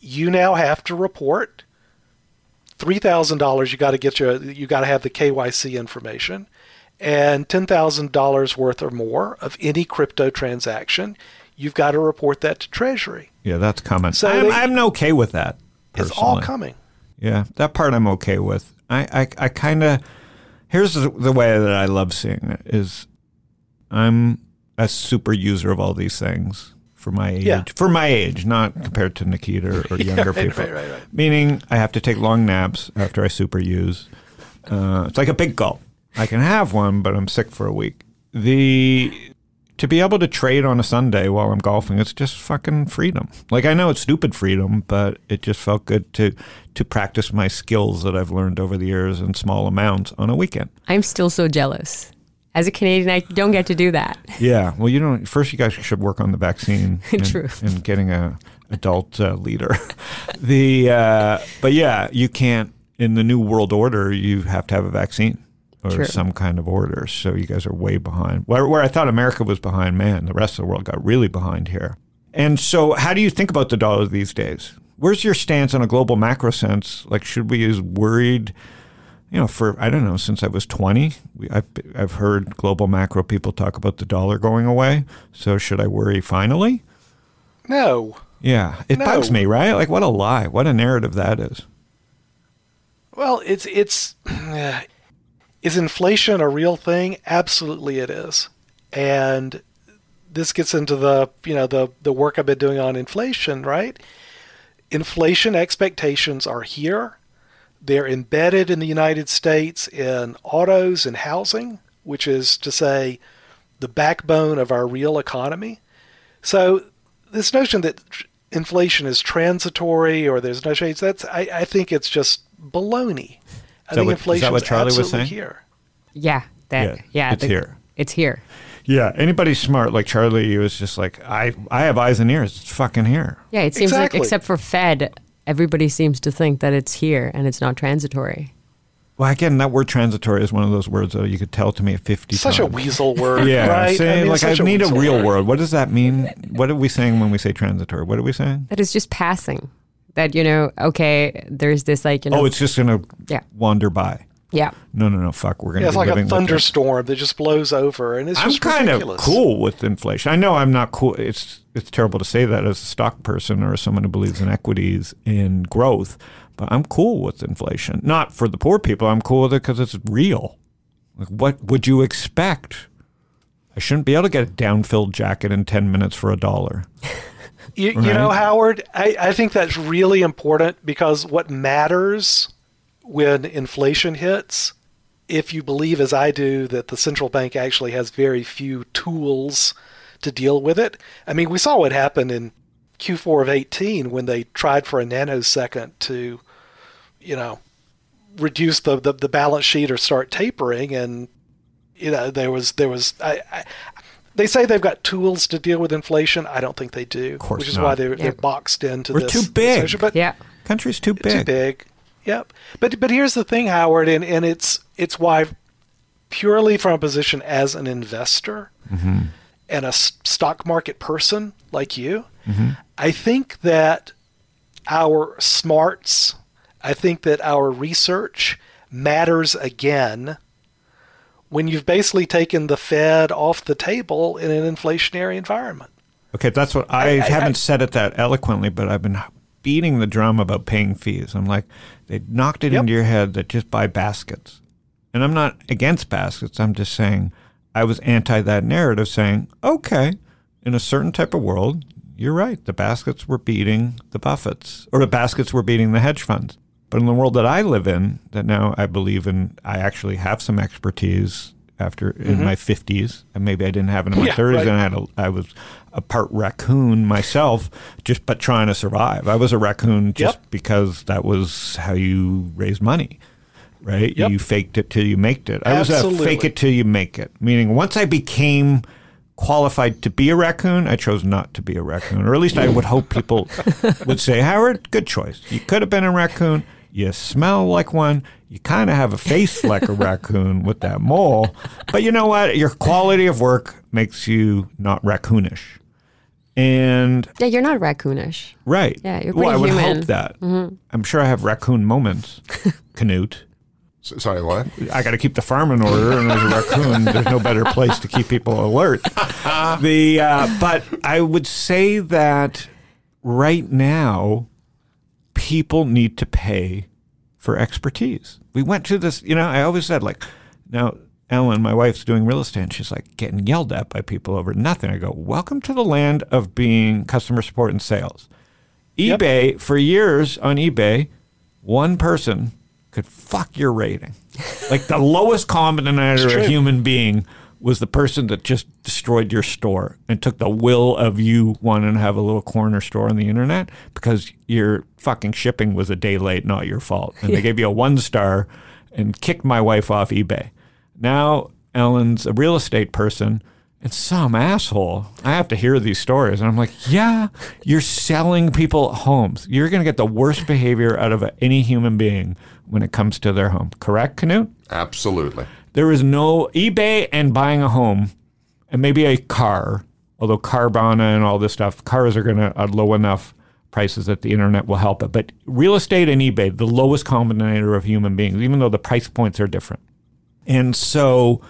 [SPEAKER 4] you now have to report three thousand dollars. You got to get your, you got to have the KYC information, and ten thousand dollars worth or more of any crypto transaction. You've got to report that to Treasury.
[SPEAKER 1] Yeah, that's coming.
[SPEAKER 4] So
[SPEAKER 1] I'm,
[SPEAKER 4] they-
[SPEAKER 1] I'm okay with that.
[SPEAKER 4] It's all coming.
[SPEAKER 1] Yeah, that part I'm okay with. I, I, I kind of here's the, the way that I love seeing it is I'm a super user of all these things for my age.
[SPEAKER 4] Yeah.
[SPEAKER 1] For my age, not compared to Nikita or younger
[SPEAKER 4] right,
[SPEAKER 1] people.
[SPEAKER 4] right, right, right.
[SPEAKER 1] Meaning, I have to take long naps after I super use. Uh, it's like a big gulp. I can have one, but I'm sick for a week. The to be able to trade on a Sunday while I'm golfing, it's just fucking freedom. Like I know it's stupid freedom, but it just felt good to to practice my skills that I've learned over the years in small amounts on a weekend.
[SPEAKER 2] I'm still so jealous. As a Canadian, I don't get to do that.
[SPEAKER 1] Yeah. Well, you don't. First, you guys should work on the vaccine and,
[SPEAKER 2] True.
[SPEAKER 1] and getting a adult uh, leader. the uh, but yeah, you can't in the new world order. You have to have a vaccine or
[SPEAKER 2] True.
[SPEAKER 1] some kind of order. So you guys are way behind. Where, where I thought America was behind, man, the rest of the world got really behind here. And so, how do you think about the dollar these days? Where's your stance on a global macro sense? Like, should we use worried? you know, for I don't know, since I was 20, we, I've, I've heard global macro people talk about the dollar going away. So should I worry finally?
[SPEAKER 4] No.
[SPEAKER 1] Yeah, it
[SPEAKER 4] No.
[SPEAKER 1] bugs me, right? Like, what a lie. What a narrative that is.
[SPEAKER 4] Well, it's it's is inflation a real thing? Absolutely, it is. And this gets into the you know the the work I've been doing on inflation, right? Inflation expectations are here. They're embedded in the United States in autos and housing, which is to say, the backbone of our real economy. So this notion that inflation is transitory or there's no change, that's I, I think it's just baloney. I
[SPEAKER 1] that
[SPEAKER 4] think
[SPEAKER 1] what- is that
[SPEAKER 4] inflation
[SPEAKER 1] what Charlie was saying?
[SPEAKER 4] here.
[SPEAKER 2] Yeah, that.
[SPEAKER 1] Yeah,
[SPEAKER 2] Yeah,
[SPEAKER 1] it's here.
[SPEAKER 2] It's here.
[SPEAKER 1] Yeah, anybody smart like Charlie he was just like, I, I have eyes and ears. It's fucking here.
[SPEAKER 2] Yeah, it seems
[SPEAKER 4] Exactly.
[SPEAKER 2] like except for Fed, everybody seems to think that it's here and it's not transitory.
[SPEAKER 1] Well, again, that word transitory is one of those words that you could tell to me 50
[SPEAKER 4] Such a weasel word,
[SPEAKER 1] Yeah,
[SPEAKER 4] right?
[SPEAKER 1] saying
[SPEAKER 4] mean,
[SPEAKER 1] like I need a real
[SPEAKER 4] word.
[SPEAKER 1] word. What does that mean? What are we saying when we say transitory? What are we saying?
[SPEAKER 2] That is just passing. That you know, okay, there's this like you know,
[SPEAKER 1] Oh, it's just gonna
[SPEAKER 2] Yeah.
[SPEAKER 1] wander by.
[SPEAKER 2] yeah,
[SPEAKER 1] No, no, no. Fuck, we're gonna.
[SPEAKER 4] Yeah, it's
[SPEAKER 1] be
[SPEAKER 4] like a
[SPEAKER 1] living with this.
[SPEAKER 4] thunderstorm that just blows over, and it's
[SPEAKER 1] I'm
[SPEAKER 4] just
[SPEAKER 1] kind of cool with inflation. I know I'm not cool. It's it's terrible to say that as a stock person or as someone who believes in equities in growth, but I'm cool with inflation. Not for the poor people. I'm cool with it because it's real. Like, what would you expect? I shouldn't be able to get a down-filled jacket in ten minutes for a dollar.
[SPEAKER 4] You, you know, Howard, I, I think that's really important because what matters when inflation hits, if you believe, as I do, that the central bank actually has very few tools to deal with it. I mean, we saw what happened in Q4 of 18 when they tried for a nanosecond to, you know, reduce the, the, the balance sheet or start tapering and you know there was there was I, I they say they've got tools to deal with inflation. I don't think they do,
[SPEAKER 1] course
[SPEAKER 4] which is
[SPEAKER 1] not.
[SPEAKER 4] why they're,
[SPEAKER 2] Yeah.
[SPEAKER 4] they're boxed into
[SPEAKER 1] We're
[SPEAKER 4] this.
[SPEAKER 1] too big.
[SPEAKER 4] issue. But
[SPEAKER 2] yeah.
[SPEAKER 1] Country's too big.
[SPEAKER 4] too big. Yep. But but here's the thing, Howard, and, and it's it's why purely from a position as an investor mm-hmm. and a s- stock market person like you, mm-hmm. I think that our smarts, I think that our research matters again when you've basically taken the Fed off the table in an inflationary environment.
[SPEAKER 1] Okay, that's what I,
[SPEAKER 4] I-
[SPEAKER 1] haven't
[SPEAKER 4] I-
[SPEAKER 1] said it that eloquently, but I've been beating the drum about paying fees. I'm like, they knocked it
[SPEAKER 4] Yep.
[SPEAKER 1] into your head that just buy baskets. And I'm not against baskets. I'm just saying I was anti that narrative, saying, okay, in a certain type of world, you're right. The baskets were beating the Buffetts, or the baskets were beating the hedge funds. But in the world that I live in, that now I believe in, I actually have some expertise after in mm-hmm. my 50s, and maybe I didn't have it in my
[SPEAKER 4] Yeah,
[SPEAKER 1] 30s,
[SPEAKER 4] right.
[SPEAKER 1] and I had a, I was a part raccoon myself, just but trying to survive. I was a raccoon just
[SPEAKER 4] Yep.
[SPEAKER 1] because that was how you raise money, right?
[SPEAKER 4] Yep.
[SPEAKER 1] You faked it till you maked it. I was a fake it till you make it. Meaning, once I became qualified to be a raccoon, I chose not to be a raccoon, or at least I would hope people would say, Howard, good choice. You could have been a raccoon. You smell like one. You kind of have a face like a raccoon with that mole. But you know what? Your quality of work makes you not raccoonish. And
[SPEAKER 2] Yeah, you're not raccoonish.
[SPEAKER 1] right.
[SPEAKER 2] Yeah, you're pretty
[SPEAKER 1] well, I would
[SPEAKER 2] human.
[SPEAKER 1] hope that. I'm sure I have raccoon moments, Canute.
[SPEAKER 3] S- Sorry, what?
[SPEAKER 1] I got to keep the farm in order, and as a raccoon, there's no better place to keep people alert. The uh, but I would say that right now, people need to pay for expertise. We went to this, you know. I always said like, now Ellen, my wife's doing real estate, and she's like getting yelled at by people over nothing. I go, Welcome to the land of being customer support and sales.
[SPEAKER 4] Yep.
[SPEAKER 1] eBay, for years on eBay, one person could fuck your rating. like the lowest common denominator of a human being was the person that just destroyed your store and took the will of you wanting to have a little corner store on the internet because your fucking shipping was a day late, not your fault. And they gave you a one star and kicked my wife off eBay. Now Ellen's a real estate person and some asshole. I have to hear these stories. And I'm like, yeah, you're selling people homes. You're going to get the worst behavior out of any human being when it comes to their home. Correct, Canute?
[SPEAKER 3] Absolutely.
[SPEAKER 1] There is no eBay and buying a home and maybe a car, although Carvana and all this stuff, cars are going to uh, at low enough prices that the internet will help it. But real estate and eBay, the lowest common denominator of human beings, even though the price points are different. And so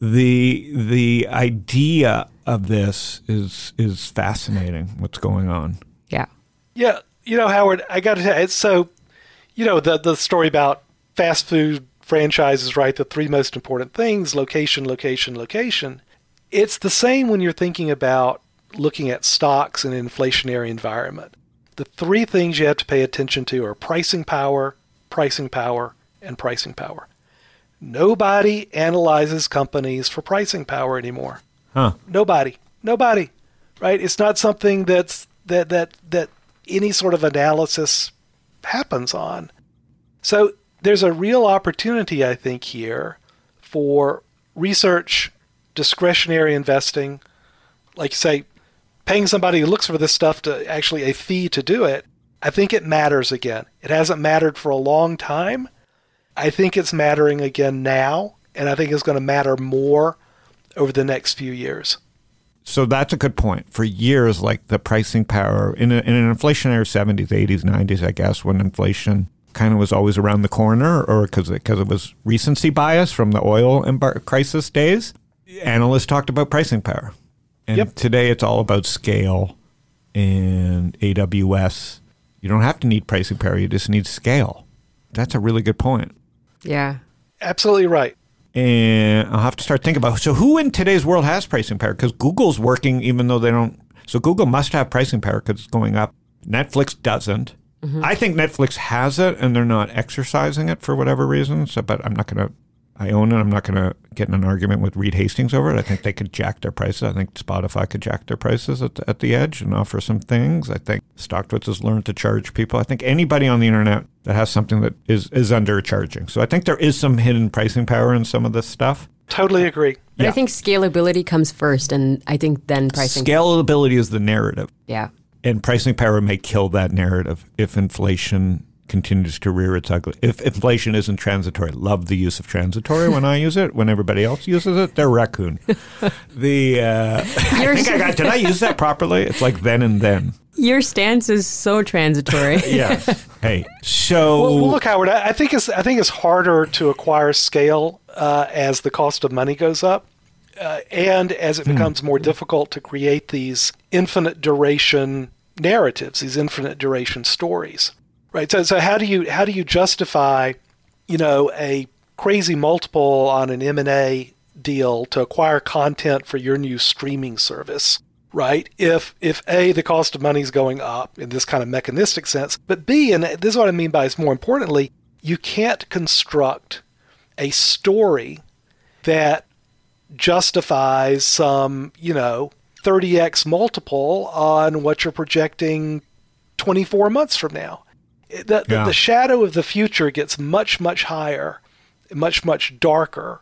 [SPEAKER 1] the the idea of this is is fascinating what's going on.
[SPEAKER 2] Yeah.
[SPEAKER 4] Yeah, you know, Howard, I got to tell you, it's so, you know, the the story about fast food franchises, right? The three most important things: location, location, location. It's the same when you're thinking about looking at stocks in an inflationary environment. The three things you have to pay attention to are pricing power, pricing power, and pricing power. Nobody analyzes companies for pricing power anymore.
[SPEAKER 1] Huh.
[SPEAKER 4] Nobody. Nobody. Right? It's not something that's that that that any sort of analysis happens on. So there's a real opportunity, I think, here for research, discretionary investing, like say, paying somebody who looks for this stuff to actually a fee to do it. I think it matters again. It hasn't mattered for a long time. I think it's mattering again now, and I think it's going to matter more over the next few years.
[SPEAKER 1] So that's a good point. For years, like the pricing power in, a, in an inflationary 70s, 80s, 90s, I guess, when inflation kind of was always around the corner or because it, 'cause it was recency bias from the oil embar- crisis days, analysts talked about pricing power. And
[SPEAKER 4] Yep.
[SPEAKER 1] today it's all about scale and AWS. You don't have to need pricing power, you just need scale. That's a really good point.
[SPEAKER 2] Yeah.
[SPEAKER 4] Absolutely right.
[SPEAKER 1] and I'll have to start thinking about so who in today's world has pricing power because Google's working even though they don't. So Google must have pricing power because it's going up. Netflix doesn't. I think Netflix has it and they're not exercising it for whatever reason. So, but I'm not going to. I own it. I'm not going to get in an argument with Reed Hastings over it. I think they could jack their prices. I think Spotify could jack their prices at the, at the edge and offer some things. I think Stocktwits has learned to charge people. I think anybody on the internet that has something that is is undercharging. So I think there is some hidden pricing power in some of this stuff.
[SPEAKER 4] Totally agree.
[SPEAKER 2] But
[SPEAKER 1] Yeah.
[SPEAKER 2] I think scalability comes first, and I think then pricing.
[SPEAKER 1] Scalability is the narrative,
[SPEAKER 2] yeah.
[SPEAKER 1] And pricing power may kill that narrative if inflation continues to rear its ugly. If inflation isn't transitory, love the use of transitory when I use it. When everybody else uses it, they're raccoon. the uh, I think I got. Did I use that properly? It's like then and then.
[SPEAKER 2] Your stance is so transitory.
[SPEAKER 1] Yes. hey. So
[SPEAKER 4] Well, well, look, Howard. I I think it's I think it's harder to acquire scale uh, as the cost of money goes up, uh, and as it becomes more difficult to create these infinite duration narratives, these infinite duration stories. Right. So, so how do you how do you justify, you know, a crazy multiple on an M and A deal to acquire content for your new streaming service? right? If if a the cost of money is going up in this kind of mechanistic sense, but b and this is what I mean by is more importantly, you can't construct a story that justifies some you know 30x multiple on what you're projecting 24 months from now. The, the,
[SPEAKER 1] Yeah.
[SPEAKER 4] the shadow of the future gets much much higher, much much darker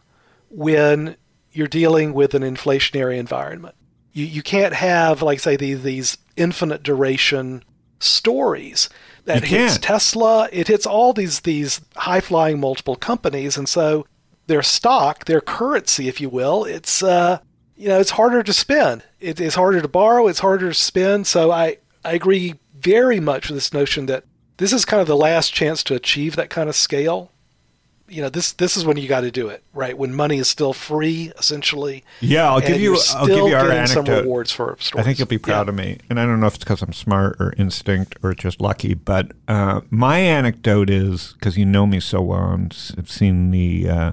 [SPEAKER 4] when you're dealing with an inflationary environment. You you can't have like say these these infinite duration stories that hits. Tesla. It hits all these these high flying multiple companies, and so their stock, their currency, if you will, it's uh you know it's harder to spend. It, it's harder to borrow. It's harder to spend. So I I agree very much with this notion that this is kind of the last chance to achieve that kind of scale. You know, this this is when you got to do it, right? When money is still free, essentially.
[SPEAKER 1] yeah, I'll give you. I'll give you our
[SPEAKER 4] getting some
[SPEAKER 1] anecdote.
[SPEAKER 4] rewards for stories.
[SPEAKER 1] I think you'll be proud
[SPEAKER 4] Yeah.
[SPEAKER 1] of me. And I don't know if it's because I'm smart or instinct or just lucky, but uh, my anecdote is because you know me so well and have seen the uh,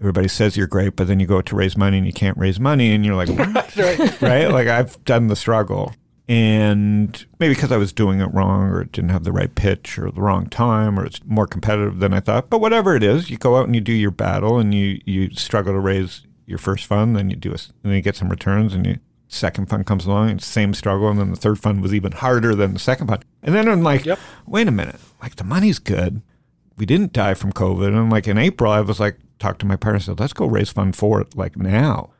[SPEAKER 1] everybody says you're great, but then you go to raise money and you can't raise money, and you're like?
[SPEAKER 4] Right.
[SPEAKER 1] right? Like I've done the struggle. And maybe because I was doing it wrong or it didn't have the right pitch or the wrong time or it's more competitive than I thought. But whatever it is, you go out and you do your battle and you, you struggle to raise your first fund, then you do a, and then you get some returns and you second fund comes along and same struggle and then the third fund was even harder than the second fund. And then I'm like,
[SPEAKER 4] Yep.
[SPEAKER 1] wait a minute, like the money's good. We didn't die from COVID. And like in April, I was like, talked to my partner, said, let's go raise fund for it like now.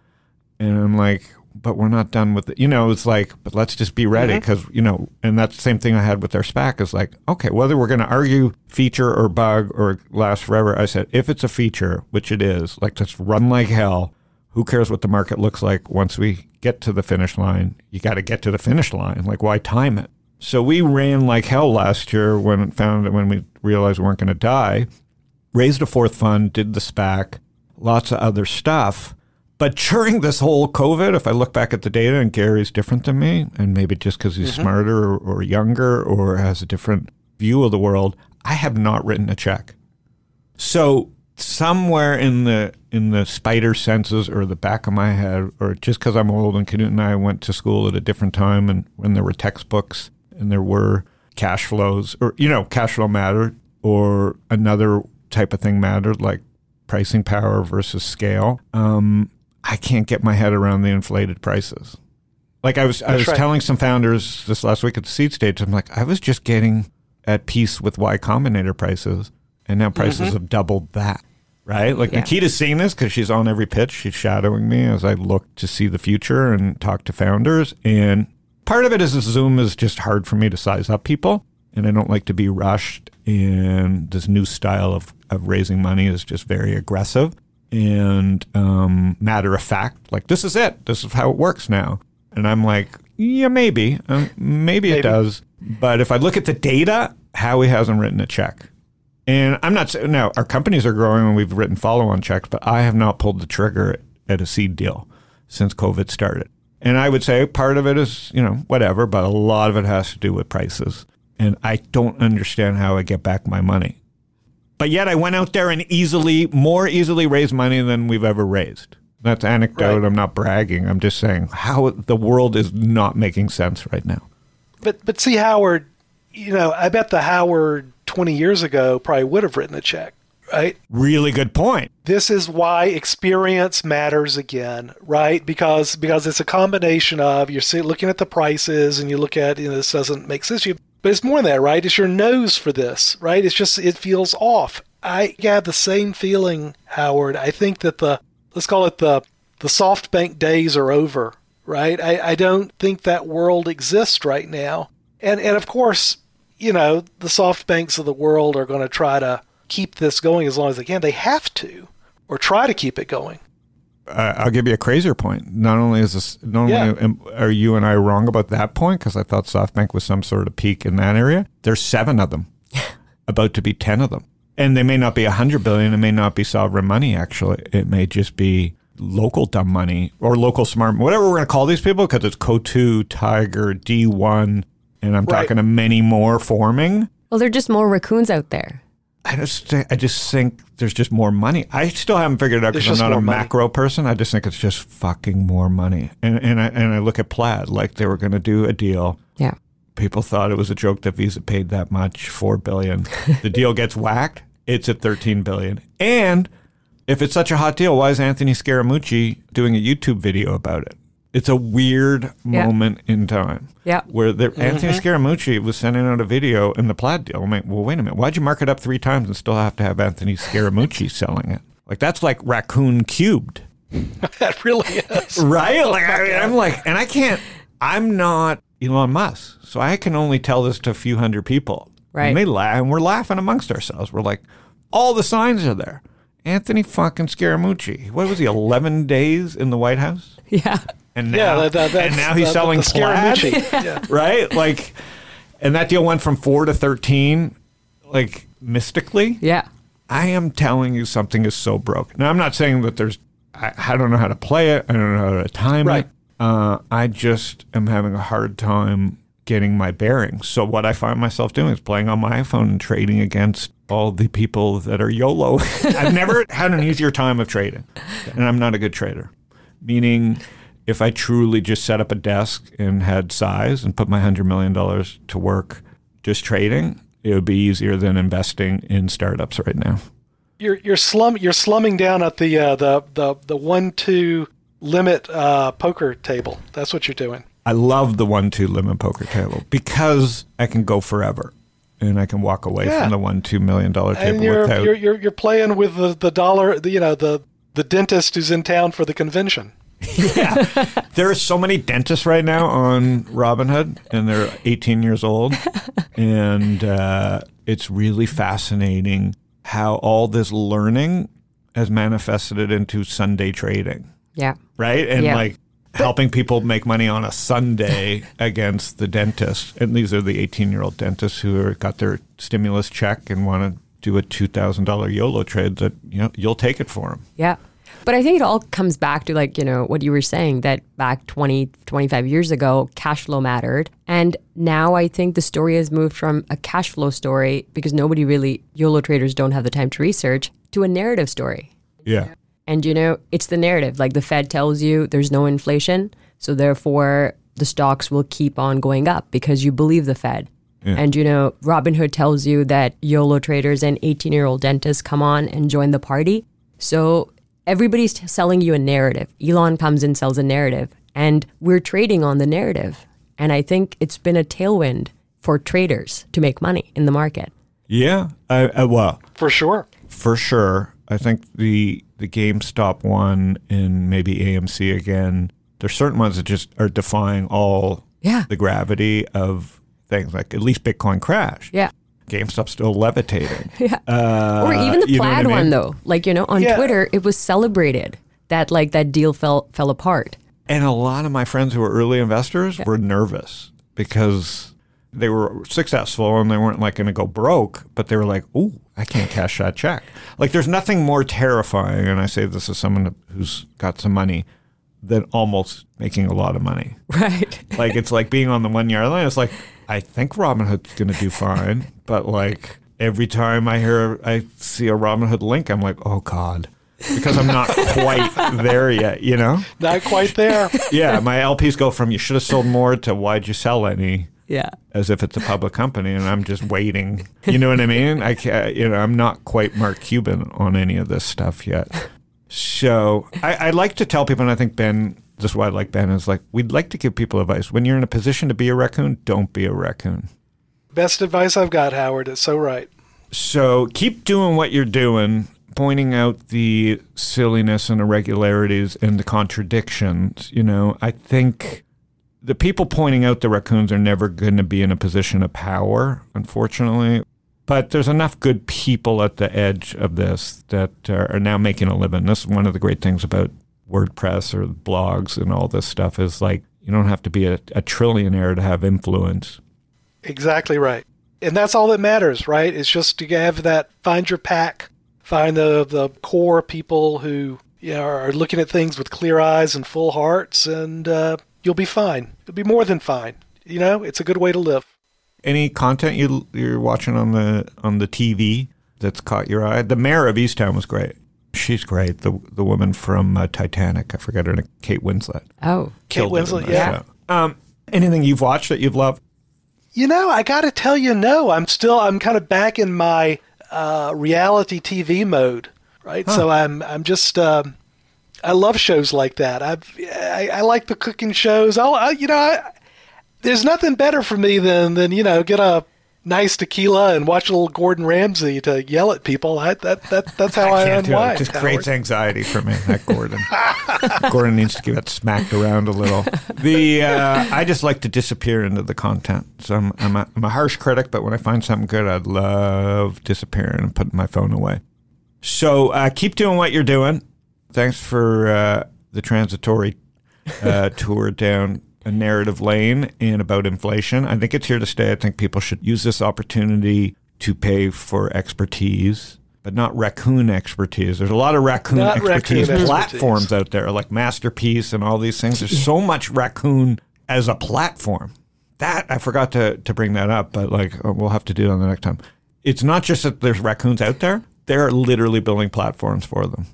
[SPEAKER 1] And I'm like, but we're not done with it. You know, it's like, but let's just be ready mm-hmm. because, you know, and that's the same thing I had with our SPAC is like, okay, whether we're going to argue feature or bug or last forever, I said, if it's a feature, which it is, like just run like hell. Who cares what the market looks like once we get to the finish line? You got to get to the finish line. Like, why time it? So we ran like hell last year when found that when we realized we weren't going to die raised a fourth fund, did the SPAC, lots of other stuff. But during this whole COVID, if I look back at the data and Gary's different than me, and maybe just because he's mm-hmm. smarter or, or younger or has a different view of the world, I have not written a check. So somewhere in the in the spider senses or the back of my head, or just because I'm old and Canute and I went to school at a different time and when there were textbooks and there were cash flows or you know cash flow matter or another type of thing mattered like pricing power versus scale. Um, I can't get my head around the inflated prices. Like I was, I was
[SPEAKER 4] right.
[SPEAKER 1] telling some founders this last week at the seed stage. I'm like, I was just getting at peace with Y Combinator prices, and now prices have doubled that. Right? Like
[SPEAKER 2] Yeah.
[SPEAKER 1] Nikita's seeing this because she's on every pitch. She's shadowing me as I look to see the future and talk to founders. And part of it is Zoom is just hard for me to size up people, and I don't like to be rushed. And this new style of, of raising money is just very aggressive and um, matter of fact. Like this is it. This is how it works now. And I'm like, yeah, maybe, um, maybe, it does. But if I look at the data, Howie hasn't written a check. And I'm not saying now our companies are growing and we've written follow on checks, but I have not pulled the trigger at a seed deal since COVID started. And I would say part of it is, you know, whatever, but a lot of it has to do with prices. And I don't understand how I get back my money. But yet I went out there and easily, more easily raised money than we've ever raised. That's anecdote.
[SPEAKER 4] Right.
[SPEAKER 1] I'm not bragging. I'm just saying how the world is not making sense right now.
[SPEAKER 4] But but see Howard, you know, I bet the Howard 20 years ago probably would have written a check, right?
[SPEAKER 1] Really good point.
[SPEAKER 4] This is why experience matters again, right? Because because it's a combination of you're looking at the prices and you look at you know this doesn't make sense to you, but it's more than that, right? It's your nose for this, right? It's just it feels off. I have the same feeling, Howard. I think that the let's call it the the SoftBank days are over, right? I, I don't think that world exists right now. And and of course, you know, the soft banks of the world are going to try to keep this going as long as they can. They have to, or try to keep it going.
[SPEAKER 1] Uh, I'll give you a crazier point. Not only is this, not
[SPEAKER 4] Yeah.
[SPEAKER 1] only am, are you and I wrong about that point because I thought SoftBank was some sort of peak in that area. There's seven of them, about to be ten of them, and they may not be a hundred billion. It may not be sovereign money. Actually, it may just be local dumb money or local smart, whatever we're going to call these people, because it's Coatue, Tiger, D1, and I'm
[SPEAKER 4] Right.
[SPEAKER 1] talking to many more forming.
[SPEAKER 2] Well, they're just more raccoons out there.
[SPEAKER 1] I just think, I just think there's just more money. I still haven't figured it out because I'm not a
[SPEAKER 4] money.
[SPEAKER 1] macro person. I just think it's just fucking more money. And and I and I look at Plaid like they were going to do a deal.
[SPEAKER 2] Yeah.
[SPEAKER 1] People thought it was a joke that Visa paid that much, four billion. the deal gets whacked. It's at thirteen billion. And if it's such a hot deal, why is Anthony Scaramucci doing a YouTube video about it? It's a weird
[SPEAKER 2] Yeah.
[SPEAKER 1] moment in time
[SPEAKER 2] Yeah.
[SPEAKER 1] where the, mm-hmm. Anthony Scaramucci was sending out a video in the plaid deal. I'm like, well, wait a minute. Why'd you mark it up three times and still have to have Anthony Scaramucci selling it? Like, that's like raccoon cubed,
[SPEAKER 4] That really is.
[SPEAKER 1] right? Like, I oh mean, I'm like, and I can't, I'm not Elon Musk. So I can only tell this to a few hundred people.
[SPEAKER 2] Right.
[SPEAKER 1] And they laugh, and we're laughing amongst ourselves. We're like, all the signs are there. Anthony fucking Scaramucci. What was he, 11 days in the White House?
[SPEAKER 2] Yeah.
[SPEAKER 1] And
[SPEAKER 4] Yeah,
[SPEAKER 1] now,
[SPEAKER 4] that, that, that's
[SPEAKER 1] and now he's
[SPEAKER 4] the-
[SPEAKER 1] selling
[SPEAKER 4] the
[SPEAKER 1] plaid.
[SPEAKER 4] Yeah.
[SPEAKER 1] right? Like, and that deal went from four to 13, like mystically.
[SPEAKER 2] Yeah.
[SPEAKER 1] I am telling you something is so broke. Now, I'm not saying that there's, I, I don't know how to play it. I don't know how to time
[SPEAKER 4] Right.
[SPEAKER 1] it. Uh, I just am having a hard time getting my bearings. So what I find myself doing is playing on my iPhone and trading against all the people that are YOLO. I've never had an easier time of trading, and I'm not a good trader. Meaning, if I truly just set up a desk and had size and put my hundred million dollars to work just trading, it would be easier than investing in startups right now.
[SPEAKER 4] You're you're slum you're slumming down at the uh, the the the one two limit uh, poker table. That's what you're doing.
[SPEAKER 1] I love the one two limit poker table because I can go forever. And I can walk away
[SPEAKER 4] Yeah.
[SPEAKER 1] from the one two million dollar table
[SPEAKER 4] and you're,
[SPEAKER 1] without
[SPEAKER 4] you're you're you're playing with the, the dollar the, you know the the dentist who's in town for the convention.
[SPEAKER 1] There are so many dentists right now on Robinhood, and they're 18 years old, and uh, it's really fascinating how all this learning has manifested into Sunday trading,
[SPEAKER 2] Yeah.
[SPEAKER 1] right? And
[SPEAKER 2] Yeah.
[SPEAKER 1] like helping people make money on a Sunday against the dentist. And these are the 18 year old dentists who are, got their stimulus check and want to do a $2,000 YOLO trade that you know you'll take it for them.
[SPEAKER 2] Yeah. But I think it all comes back to like, you know, what you were saying that back 20, 25 years ago, cash flow mattered. And now I think the story has moved from a cash flow story because nobody really, YOLO traders don't have the time to research, to a narrative story.
[SPEAKER 1] Yeah.
[SPEAKER 2] And, you know, it's the narrative. Like the Fed tells you there's no inflation. So therefore, the stocks will keep on going up because you believe the Fed. And, you know, Robinhood tells you that YOLO traders and 18 year old dentists come on and join the party. So everybody's t- selling you a narrative. Elon comes and sells a narrative, and we're trading on the narrative. And I think it's been a tailwind for traders to make money in the market.
[SPEAKER 1] Yeah. I, I, well,
[SPEAKER 4] For sure.
[SPEAKER 1] for sure. I think the the GameStop one and maybe AMC again. There's certain ones that just are defying all
[SPEAKER 2] Yeah.
[SPEAKER 1] the gravity of things. Like at least Bitcoin crashed.
[SPEAKER 2] Yeah.
[SPEAKER 1] GameStop's still levitating.
[SPEAKER 2] Yeah.
[SPEAKER 1] Uh,
[SPEAKER 2] or even the
[SPEAKER 1] what I
[SPEAKER 2] plaid one though. Like, you know, on
[SPEAKER 4] Yeah.
[SPEAKER 2] Twitter it was celebrated that like that deal fell fell apart.
[SPEAKER 1] And a lot of my friends who were early investors were nervous because they were successful and they weren't like going to go broke, but they were like, "Ooh, I can't cash that check." Like, there's nothing more terrifying, and I say this as someone who's got some money, than almost making a lot of money.
[SPEAKER 2] Right.
[SPEAKER 1] Like, it's like being on the one yard line. It's like I think Robinhood's going to do fine, but like every time I hear, I see a Robinhood link, I'm like, "Oh God." Because I'm not quite there yet, you know?
[SPEAKER 4] Not quite there.
[SPEAKER 1] yeah, my LPs go from you should have sold more to why'd you sell any,
[SPEAKER 2] yeah.
[SPEAKER 1] as if it's a public company, and I'm just waiting. You know what I mean? I can't, you know, I'm not quite Mark Cuban on any of this stuff yet. So I, I like to tell people, and I think Ben, this is why I like Ben, is like we'd like to give people advice. When you're in a position to be a raccoon, don't be a raccoon.
[SPEAKER 4] Best advice I've got, Howard. It's so right.
[SPEAKER 1] So keep doing what you're doing, pointing out the silliness and irregularities and the contradictions. You know, I think the people pointing out the raccoons are never going to be in a position of power, unfortunately. But there's enough good people at the edge of this that are now making a living. This is one of the great things about WordPress or blogs and all this stuff is like you don't have to be a, a trillionaire to have influence.
[SPEAKER 4] Exactly right. And that's all that matters, right? It's just to have that find your pack, find the the core people who you know, are looking at things with clear eyes and full hearts, and uh, you'll be fine. You'll be more than fine. You know, it's a good way to live.
[SPEAKER 1] Any content you you're watching on the on the TV that's caught your eye? The Mare of Easttown was great. She's great. The the woman from uh, Titanic. I forget her name. Kate Winslet.
[SPEAKER 2] Oh.
[SPEAKER 1] Kate
[SPEAKER 4] Winslet, yeah.
[SPEAKER 1] Um, anything you've watched that you've loved?
[SPEAKER 4] You know, I got to tell you, no. I'm still, I'm kind of back in my uh, reality TV mode, right? So I'm, I'm just, um, I love shows like that. I've, I, I like the cooking shows. I'll, I, you know, I, there's nothing better for me than, than you know, get a nice tequila and watch a little Gordon Ramsay to yell at people. I, that, that, that's how I,
[SPEAKER 1] it.
[SPEAKER 4] unwind.
[SPEAKER 1] It just creates anxiety for me. That Gordon. Gordon needs to get smacked around a little. The uh, I just like to disappear into the content. So I'm I'm a, I'm a harsh critic, but when I find something good, I'd love disappearing and putting my phone away. So uh, keep doing what you're doing. Thanks for uh, the transitory uh, tour down a narrative lane and about inflation. I think it's here to stay. I think people should use this opportunity to pay for expertise, but not raccoon expertise. There's a lot of raccoon
[SPEAKER 4] Not
[SPEAKER 1] expertise
[SPEAKER 4] raccoon
[SPEAKER 1] platforms
[SPEAKER 4] expertise.
[SPEAKER 1] out there, like Masterpiece and all these things. There's so much raccoon as a platform, that I forgot to to bring that up, but like uh, we'll have to do it on the next time. It's not just that there's raccoons out there; they're literally building platforms for them.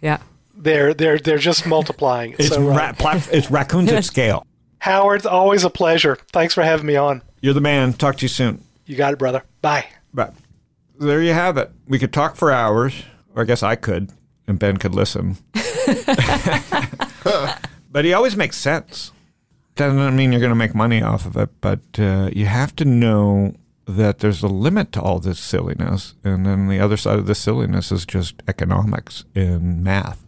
[SPEAKER 2] Yeah.
[SPEAKER 4] They're they're they're just multiplying.
[SPEAKER 1] It's
[SPEAKER 4] so, uh,
[SPEAKER 1] ra- plat- it's raccoons at scale.
[SPEAKER 4] Howard, always a pleasure. Thanks for having me on.
[SPEAKER 1] You're the man. Talk to you soon.
[SPEAKER 4] You got it, brother. Bye.
[SPEAKER 1] But there you have it. We could talk for hours, or I guess I could, and Ben could listen. but he always makes sense. Doesn't mean you're going to make money off of it, but uh, you have to know that there's a limit to all this silliness. And then the other side of the silliness is just economics and math.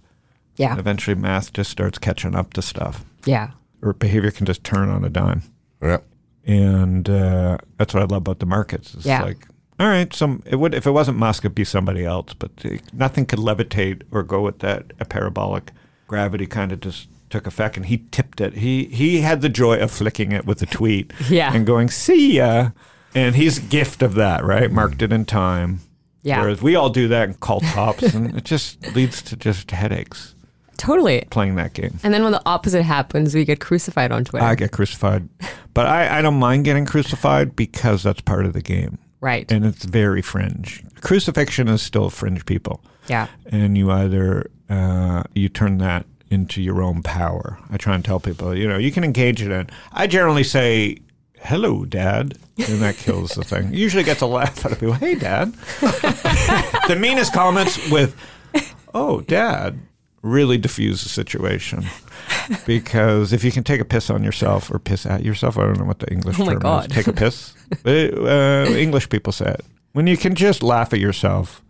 [SPEAKER 2] Yeah.
[SPEAKER 1] Eventually, math just starts catching up to stuff,
[SPEAKER 2] Yeah.
[SPEAKER 1] Or behavior can just turn on a dime
[SPEAKER 3] Yeah.
[SPEAKER 1] and uh, that's what I love about the markets. It's
[SPEAKER 2] Yeah.
[SPEAKER 1] like, all right, some it would if it wasn't Musk, it'd be somebody else, but uh, nothing could levitate or go with that a parabolic gravity kind of just took effect, and he tipped it. He he had the joy of flicking it with a tweet,
[SPEAKER 2] Yeah.
[SPEAKER 1] and going see ya, and he's a gift of that, right? Marked it in time.
[SPEAKER 2] Yeah.
[SPEAKER 1] Whereas we all do that and call tops, and it just leads to just headaches
[SPEAKER 2] Totally.
[SPEAKER 1] playing that game.
[SPEAKER 2] And then when the opposite happens, we get crucified on Twitter.
[SPEAKER 1] I get crucified, but I, I don't mind getting crucified because that's part of the game.
[SPEAKER 2] right.
[SPEAKER 1] and it's very fringe. Crucifixion is still fringe people,
[SPEAKER 2] yeah.
[SPEAKER 1] and you either uh, you turn that into your own power. I try and tell people, you know, you can engage it in. I generally say, "Hello, Dad," and that kills the thing. Usually gets a laugh out of people. Hey, Dad. the meanest comments with, "Oh, Dad," really diffuse the situation. Because if you can take a piss on yourself or piss at yourself, I don't know what the English
[SPEAKER 2] Oh
[SPEAKER 1] term
[SPEAKER 2] God.
[SPEAKER 1] is. Take a piss. uh, English people say it. When you can just laugh at yourself,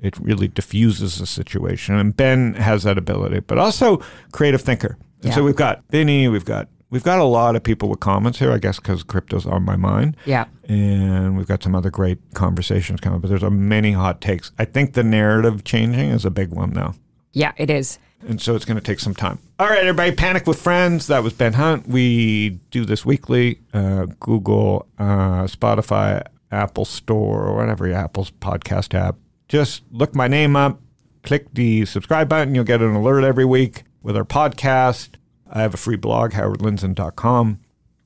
[SPEAKER 1] it really diffuses the situation. And Ben has that ability, but also creative thinker. And so we've got Vinny, we've got we've got a lot of people with comments here, I guess, because crypto's on my mind.
[SPEAKER 2] Yeah.
[SPEAKER 1] And we've got some other great conversations coming, but there's a many hot takes. I think the narrative changing is a big one now.
[SPEAKER 2] Yeah, it is.
[SPEAKER 1] And so it's going to take some time. All right, everybody, Panic with Friends. That was Ben Hunt. We do this weekly. Uh, Google, uh, Spotify, Apple Store, or whatever your Apple's podcast app. Just look my name up, click the subscribe button. You'll get an alert every week with our podcast. I have a free blog, howardlindzon.com.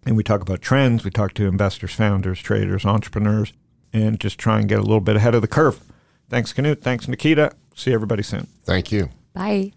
[SPEAKER 1] And we talk about trends. We talk to investors, founders, traders, entrepreneurs, and just try and get a little bit ahead of the curve. Thanks, Canute. Thanks, Nikita. See everybody soon.
[SPEAKER 3] Thank you.
[SPEAKER 2] Bye.